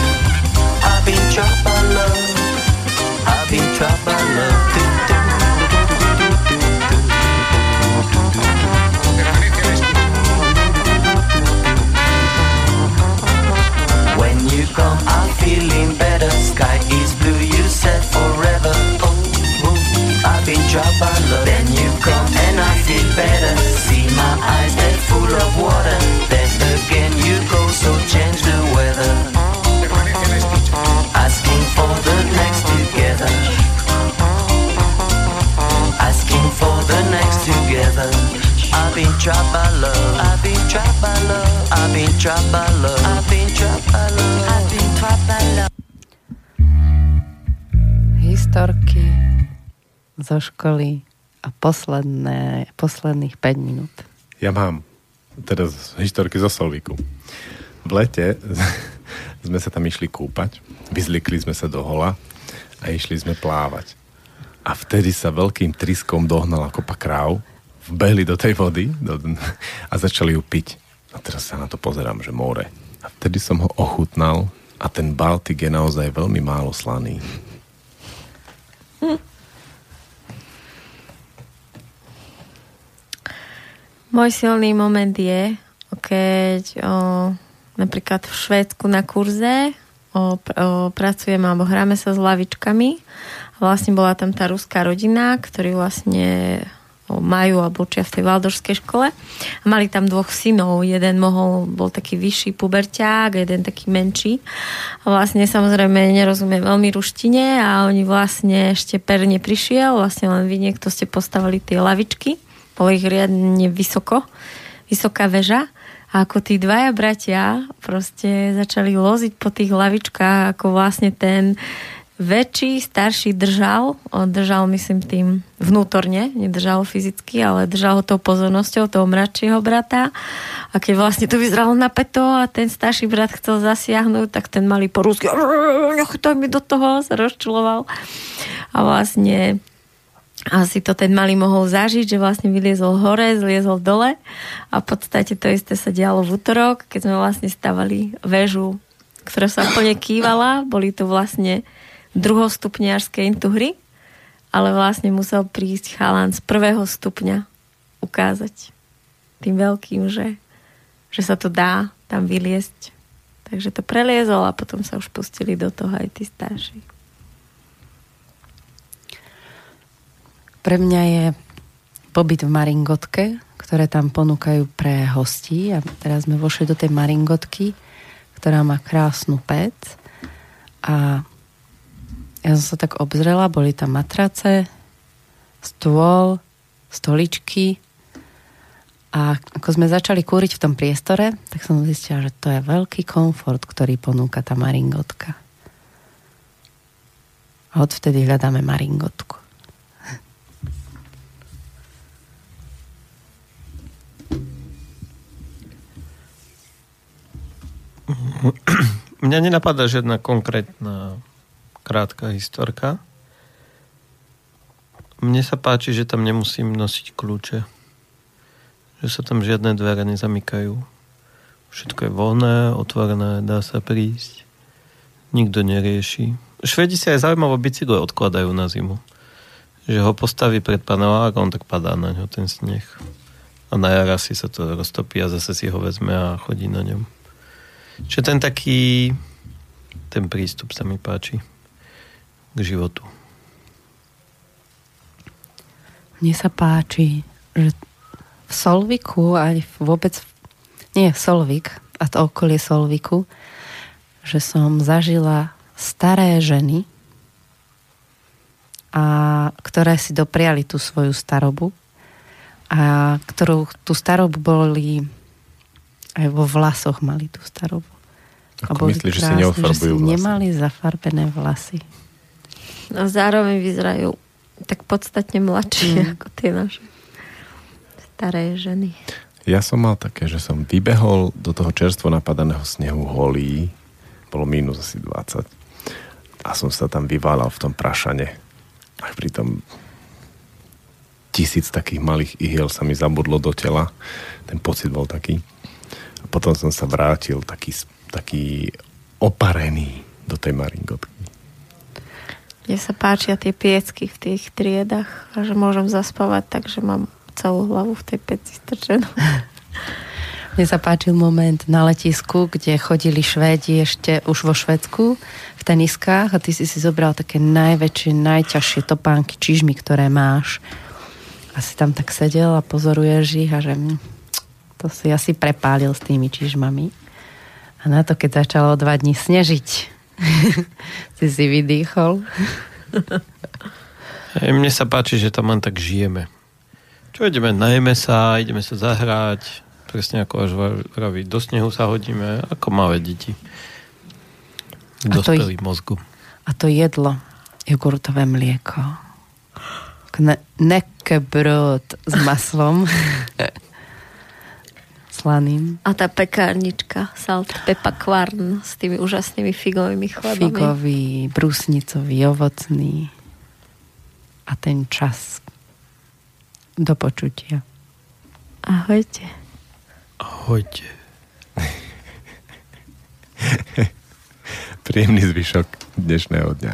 Of water. Then again you go, so change the weather. Asking for the next together. Asking for the next together. I've been trapped by love. I've been trapped by love. I've been trapped by love. I've been trapped by love. I've been trapped by love. Historky zo školy a posledné, posledných 5 minút. Ja mám teraz historky zo Solvíku. V lete sme sa tam išli kúpať, vyzlikli sme sa do hola a išli sme plávať. A vtedy sa veľkým triskom dohnala kopa kráv, vbehli do tej vody do, a začali ju piť. A teraz sa na to pozerám, že more. A vtedy som ho ochutnal a ten Baltik je naozaj veľmi málo slaný. Môj silný moment je, keď o, napríklad v Švédsku na kurze o, o, pracujeme alebo hráme sa s lavičkami vlastne bola tam tá ruská rodina, ktorí vlastne majú alebo učia v tej valdorskej škole a mali tam dvoch synov. Jeden mohol, bol taký vyšší puberťák, jeden taký menší. A vlastne samozrejme nerozumie veľmi ruštine a oni vlastne ešte perne prišiel, vlastne len vy niekto ste postavili tie lavičky bolo ich riadne vysoko, vysoká väža. A ako tí dvaja bratia proste začali loziť po tých lavičkách, ako vlastne ten väčší, starší držal, on držal myslím tým vnútorne, nedržal fyzicky, ale držal ho tou pozornosťou toho mladšieho brata. A keď vlastne to vyzeralo na peto a ten starší brat chcel zasiahnuť, tak ten malý po rusky nechytaj mi do toho, sa rozčuloval. A vlastne asi to ten malý mohol zažiť, že vlastne vyliezol hore, zliezol dole a v podstate to isté sa dialo v útorok, keď sme vlastne stavali väžu, ktorá sa plne kývala, boli to vlastne druhostupňarské intuhry, ale vlastne musel prísť chalán z prvého stupňa ukázať tým veľkým, že, že sa to dá tam vyliesť. Takže to preliezol a potom sa už pustili do toho aj tí starší. Pre mňa je pobyt v Maringotke, ktoré tam ponúkajú pre hostí a teraz sme vošli do tej Maringotky, ktorá má krásnu pec a ja som sa tak obzrela, boli tam matrace, stôl, stoličky a ako sme začali kúriť v tom priestore, tak som zistila, že to je veľký komfort, ktorý ponúka tá Maringotka. A odvtedy hľadáme Maringotku. Mňa nenapadá žiadna konkrétna krátka historka. Mne sa páči, že tam nemusím nosiť kľúče. Že sa tam žiadne dvere nezamykajú. Všetko je voľné, otvorené, dá sa prísť. Nikto nerieši. Švedi si aj zaujímavé bicykle odkladajú na zimu. že ho postaví pred panelák a on tak padá na ňo ten sneh. A na jar asi sa to roztopí a zase si ho vezme a chodí na ňom. Čiže ten taký, ten prístup sa mi páči k životu. Mne sa páči, že v Solviku aj vôbec, nie Solvik, a to okolie Solviku, že som zažila staré ženy, a ktoré si dopriali tú svoju starobu a ktorú tú starobu boli aj vo vlasoch mali tú starobu. Ako myslíš, že si neofarbujú že si vlasy? nemali zafarbené vlasy. A zároveň vyzerajú tak podstatne mladšie mm. ako tie naše staré ženy. Ja som mal také, že som vybehol do toho čerstvo napadaného snehu holý, bolo minus asi 20 a som sa tam vyválal v tom prašane. A pritom tisíc takých malých ihiel sa mi zabudlo do tela. Ten pocit bol taký. A potom som sa vrátil taký, taký oparený do tej maringotky. Mne sa páčia tie piecky v tých triedach a že môžem zaspávať tak, že mám celú hlavu v tej peci strčenú. Mne sa páčil moment na letisku, kde chodili Švédi ešte už vo Švedsku v teniskách a ty si si zobral také najväčšie, najťažšie topánky, čižmy, ktoré máš. A si tam tak sedel a pozoruješ ich a že hm, to si asi prepálil s tými čižmami. A na to, keď začalo dva dní snežiť, si si vydýchol. Hej, mne sa páči, že tam len tak žijeme. Čo ideme, najeme sa, ideme sa zahrať, presne ako až vraví, do snehu sa hodíme, ako malé deti. Dospelí mozgu. A to jedlo, jogurtové mlieko, Kne, nekkebrod s maslom, slaným. A tá pekárnička, salt pepakvarn s tými úžasnými figovými chlebami. Figový, brusnicový, ovocný. A ten čas do počutia. Ahojte. Ahojte. Príjemný zvyšok dnešného dňa.